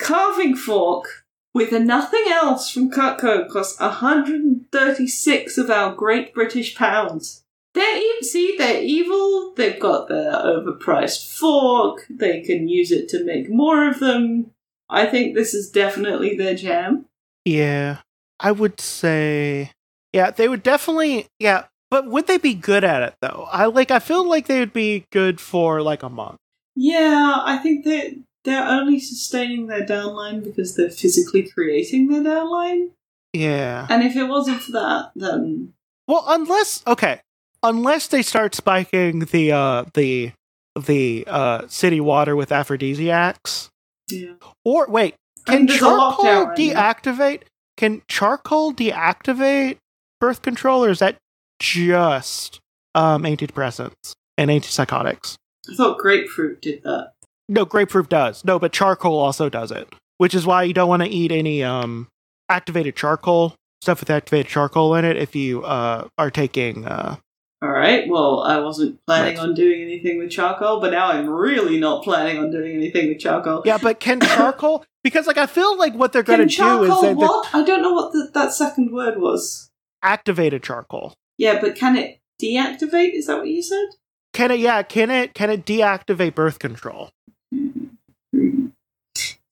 B: carving fork with a nothing else from Cutco costs 136 of our great British pounds. They're e- see, they're evil. They've got their overpriced fork. They can use it to make more of them. I think this is definitely their jam.
A: Yeah, I would say, yeah, they would definitely, yeah. But would they be good at it though? I like. I feel like they would be good for like a month.
B: Yeah, I think that they're only sustaining their downline because they're physically creating their downline.
A: Yeah.
B: And if it wasn't for that, then
A: Well, unless okay, unless they start spiking the uh the the uh city water with aphrodisiacs,
B: yeah.
A: or wait, can charcoal deactivate? Can charcoal deactivate birth control, or is that just um antidepressants and antipsychotics?
B: I thought grapefruit did that.
A: No, grapefruit does. No, but charcoal also does it. Which is why you don't want to eat any um activated charcoal stuff with activated charcoal in it if you uh are taking uh
B: All right. Well, I wasn't planning
A: Right.
B: on doing anything with charcoal, but now I'm really not planning on doing anything with charcoal.
A: yeah, but can charcoal because like I feel like what they're going to do is they,
B: what? I don't know what the, that second word was.
A: activated charcoal.
B: Yeah, but can it deactivate? Is that what you said?
A: Can it yeah, can it can it deactivate birth control?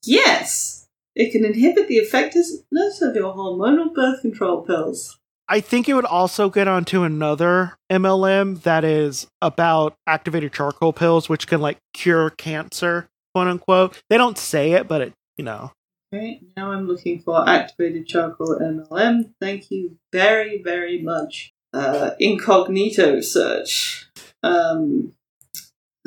B: Yes. It can inhibit the effectiveness of your hormonal birth control pills.
A: I think it would also get onto another MLM that is about activated charcoal pills which can like cure cancer, quote unquote. They don't say it, but it, you know.
B: Right, now I'm looking for activated charcoal MLM. Thank you very, very much. Uh, incognito search. Um,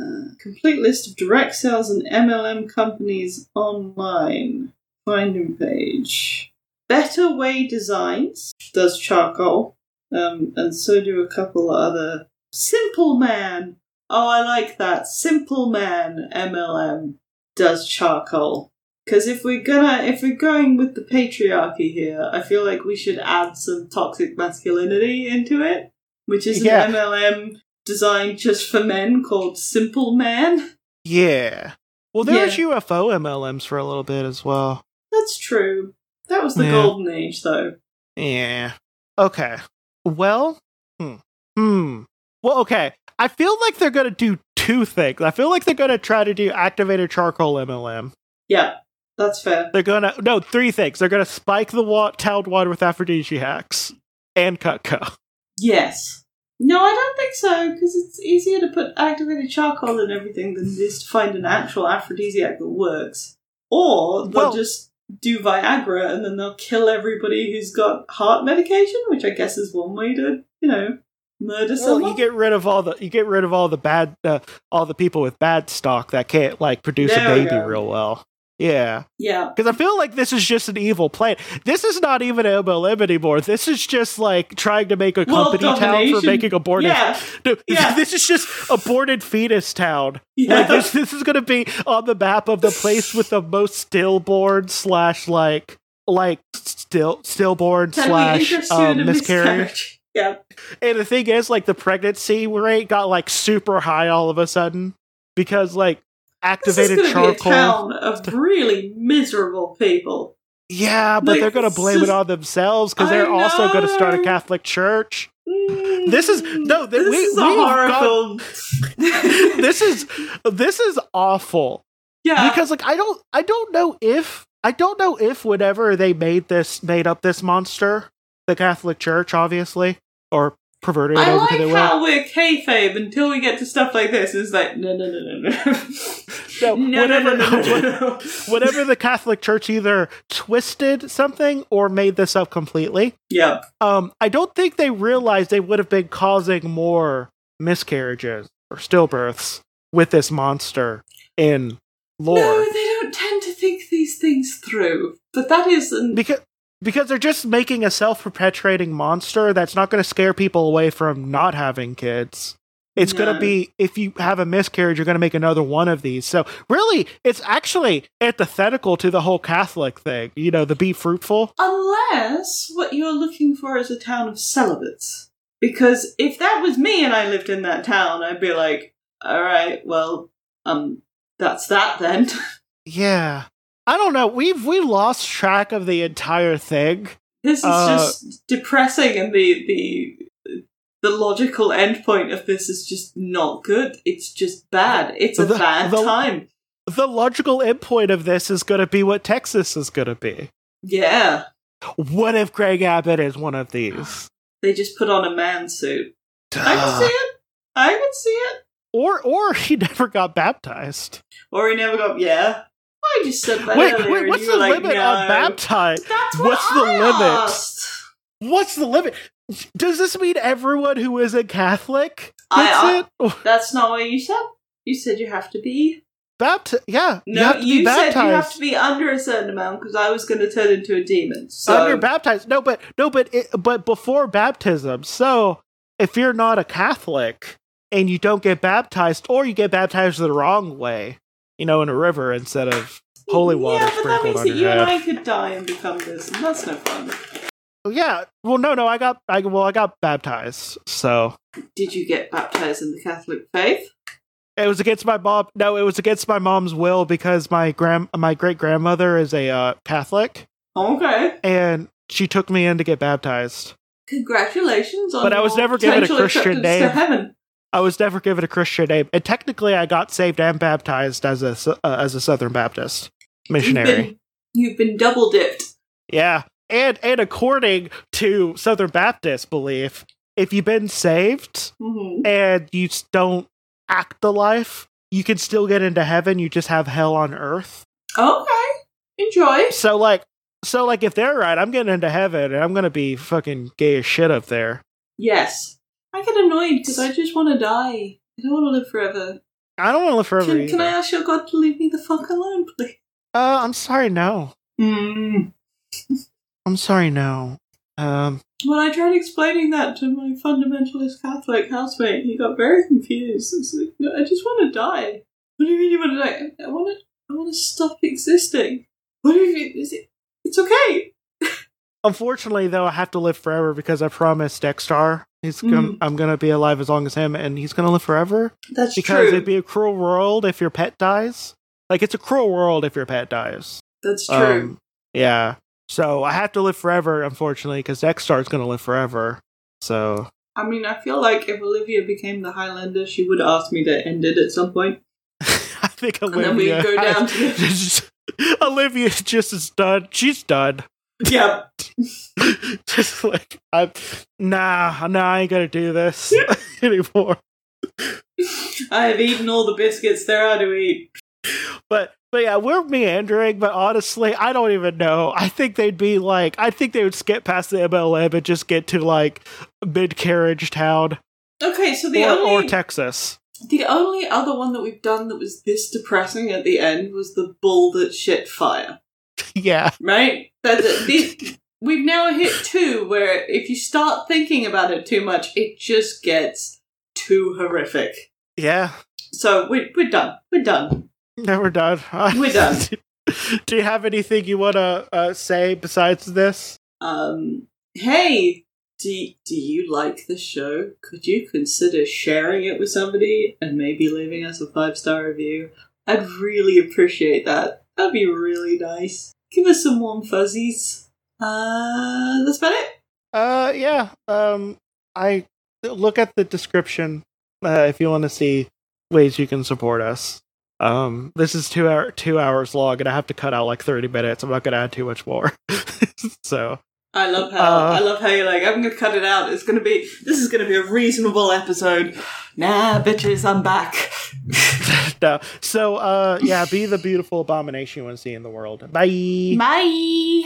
B: uh, complete list of direct sales and MLM companies online. Finding page. Better Way Designs does charcoal, um, and so do a couple other. Simple Man. Oh, I like that. Simple Man MLM does charcoal. Because if we're gonna, if we're going with the patriarchy here, I feel like we should add some toxic masculinity into it, which is
A: Yeah.
B: an MLM designed just for men called Simple Man.
A: Yeah. Well, there
B: Yeah.
A: was UFO MLMs for a little bit as well.
B: That's true. That was the
A: Yeah.
B: golden age, though.
A: Yeah. Okay. Well, hmm. Hmm. Well, okay. I feel like they're going to do two things. I feel like they're going to try to do activated charcoal MLM.
B: Yeah, that's fair.
A: They're going to, no, three things. They're going to spike the wa- town water with aphrodisiacs and Cutco.
B: Yes. No, I don't think so, because it's easier to put activated charcoal in everything than it is to find an actual aphrodisiac that works. Or they'll
A: Well-
B: just do Viagra and then they'll kill everybody who's got heart medication, which I guess is one way to, you know, murder
A: Well,
B: someone.
A: you get rid of all the you get rid of all the bad uh, all the people with bad stock that can't like produce
B: There
A: a baby real well. Yeah.
B: yeah.
A: Because I feel like this is just an evil plan. This is not even MLM anymore. This is just like trying to make a company town for making aborted.
B: Yeah.
A: No,
B: Yeah.
A: This is just a aborted fetus town.
B: Yeah.
A: Like this, this is going to be on the map of the place with the most stillborn slash like like still stillborn slash
B: interest you in
A: um, miscarriage?
B: Yeah.
A: And the thing is, like the pregnancy rate got like super high all of a sudden because like
B: This is
A: activated
B: to be a town of really miserable people.
A: Yeah, but
B: Like,
A: they're going to blame
B: just-
A: it on themselves because they're also going to start a. Catholic church.
B: Mm,
A: This is- no, that
B: this
A: we-
B: is a
A: we've
B: horror
A: got-
B: film.
A: this is this is awful
B: yeah,
A: because like I don't I don't know if I don't know if whenever they made this made up this monster, the Catholic Church obviously or perverted
B: I like
A: will.
B: how we're kayfabe until we get to stuff like this. It's like no, no, no, no, no,
A: No,
B: no,
A: whatever-
B: no, no, no, no, no.
A: Whenever the Catholic Church either twisted something or made this up completely,
B: Yeah,
A: um, I don't think they realized they would have been causing more miscarriages or stillbirths with this monster in lore.
B: no, they don't tend to think these things through. But that is an
A: because because they're just making a self-perpetuating monster that's not going to scare people away from not having kids. It's going to be if you have a miscarriage, you're going to make another one of these. So really, it's actually antithetical to the whole Catholic thing. You know, the be fruitful.
B: unless what you're looking for is a town of celibates. Because if that was me and I lived in that town, I'd be like, all right, well, um, that's that then.
A: Yeah, I don't know. We've we lost track of the entire thing.
B: This is
A: Uh,
B: just depressing, and the the the logical endpoint of this is just not good. It's just bad. It's a
A: The-
B: bad
A: the-
B: time.
A: The logical endpoint of this is going to be what Texas is going to be.
B: Yeah,
A: What if Greg Abbott is one of these?
B: they just put on a man suit. I can see it. I can see it.
A: Or or he never got baptized.
B: Or he never got. Yeah, I just said that
A: Wait, wait, what's the
B: like,
A: limit
B: no.
A: on baptized?
B: That's what
A: What's the
B: I
A: limit? What's the limit? Does this mean everyone who is a Catholic
B: I-
A: gets
B: I-
A: it?
B: That's not what you said. You said you have to be.
A: Bapti- yeah, you
B: No, you,
A: be
B: said you have to be under a certain amount because I was going to turn into a demon. So
A: Under baptized. No, but no, but it, but before baptism. So if you're not a Catholic and you don't get baptized, or you get baptized the wrong way, you know, in a river instead of holy water
B: Yeah, but that
A: sprinkled
B: means
A: on your
B: you and
A: head.
B: I could die and become this, and that's no fun.
A: Yeah. Well, no, no, I got, I well, I got baptized. So
B: Did you get baptized in the Catholic faith?
A: it was against my mom. No, it was against my mom's will because my grand, my great grandmother is a uh, Catholic,
B: Okay.
A: and she took me in to get baptized.
B: Congratulations on
A: But I was never given a Christian name. I was never given a Christian name, and technically, I got saved and baptized as a uh, as a Southern Baptist missionary.
B: You've been, you've been double dipped.
A: Yeah, and and according to Southern Baptist belief, if you've been saved
B: hmm
A: and you don't act the life, you can still get into heaven. You just have hell on earth.
B: Okay. Enjoy.
A: So like, so like, if they're right, I'm getting into heaven, and I'm gonna be fucking gay as shit up there.
B: Yes. I get annoyed because I just want to die. I don't want to live forever.
A: I don't want to live forever.
B: Can, can I ask your God to leave me the fuck alone, please?
A: Uh, I'm sorry, no.
B: Mm.
A: I'm sorry, no. Um,
B: When I tried explaining that to my fundamentalist Catholic housemate, he got very confused. Like, "No, I just want to die. What do you mean you want to die? I want to. I want to stop existing. What do you mean? Is it? It's okay.
A: unfortunately, though, I have to live forever because I promised Dexter he's gonna,
B: Mhm.
A: I'm gonna be alive as long as him, and he's gonna live forever.
B: That's true.
A: Because
B: true.
A: it'd be a cruel world if your pet dies. Like it's a cruel world if your pet dies.
B: That's true.
A: Um, yeah. So I have to live forever, unfortunately, because Dexter's gonna live forever. So
B: I mean, I feel like if Olivia became the Highlander, she would ask me to end it at some point.
A: I think Olivia.
B: And then we go down to-
A: Olivia just is done. She's done.
B: Yeah.
A: just like I'm. Nah, nah, I ain't gonna do this anymore.
B: I have eaten all the biscuits there are to eat.
A: But but yeah, we're meandering. But honestly, I don't even know. I think they'd be like, I think they would skip past the MLM and just get to like mid carriage town
B: Okay, so the
A: or,
B: only
A: or Texas.
B: the only other one that we've done that was this depressing at the end was the bull that shit fire.
A: yeah,
B: Right? That's it. These, we've now hit two where if you start thinking about it too much, it just gets too horrific.
A: yeah.
B: So we're, we're done. We're done.
A: Never done.
B: We're done.
A: Do you have anything you want to uh, say besides this?
B: Um, hey, do, do you like the show? Could you consider sharing it with somebody and maybe leaving us a five star review? I'd really appreciate that. That'd be really nice. Give us some warm fuzzies. Uh, that's about it.
A: Uh, yeah. Um, I look at the description uh, if you want to see ways you can support us. Um, this is two hour two hours long, and I have to cut out like thirty minutes. I'm not gonna add too much more. so
B: I love how
A: Uh.
B: I love how you're like I'm gonna cut it out. It's gonna be this is gonna be a reasonable episode. Nah, bitches, I'm back.
A: no. So uh, yeah. Be the beautiful abomination you want to see in the world. Bye.
B: Bye.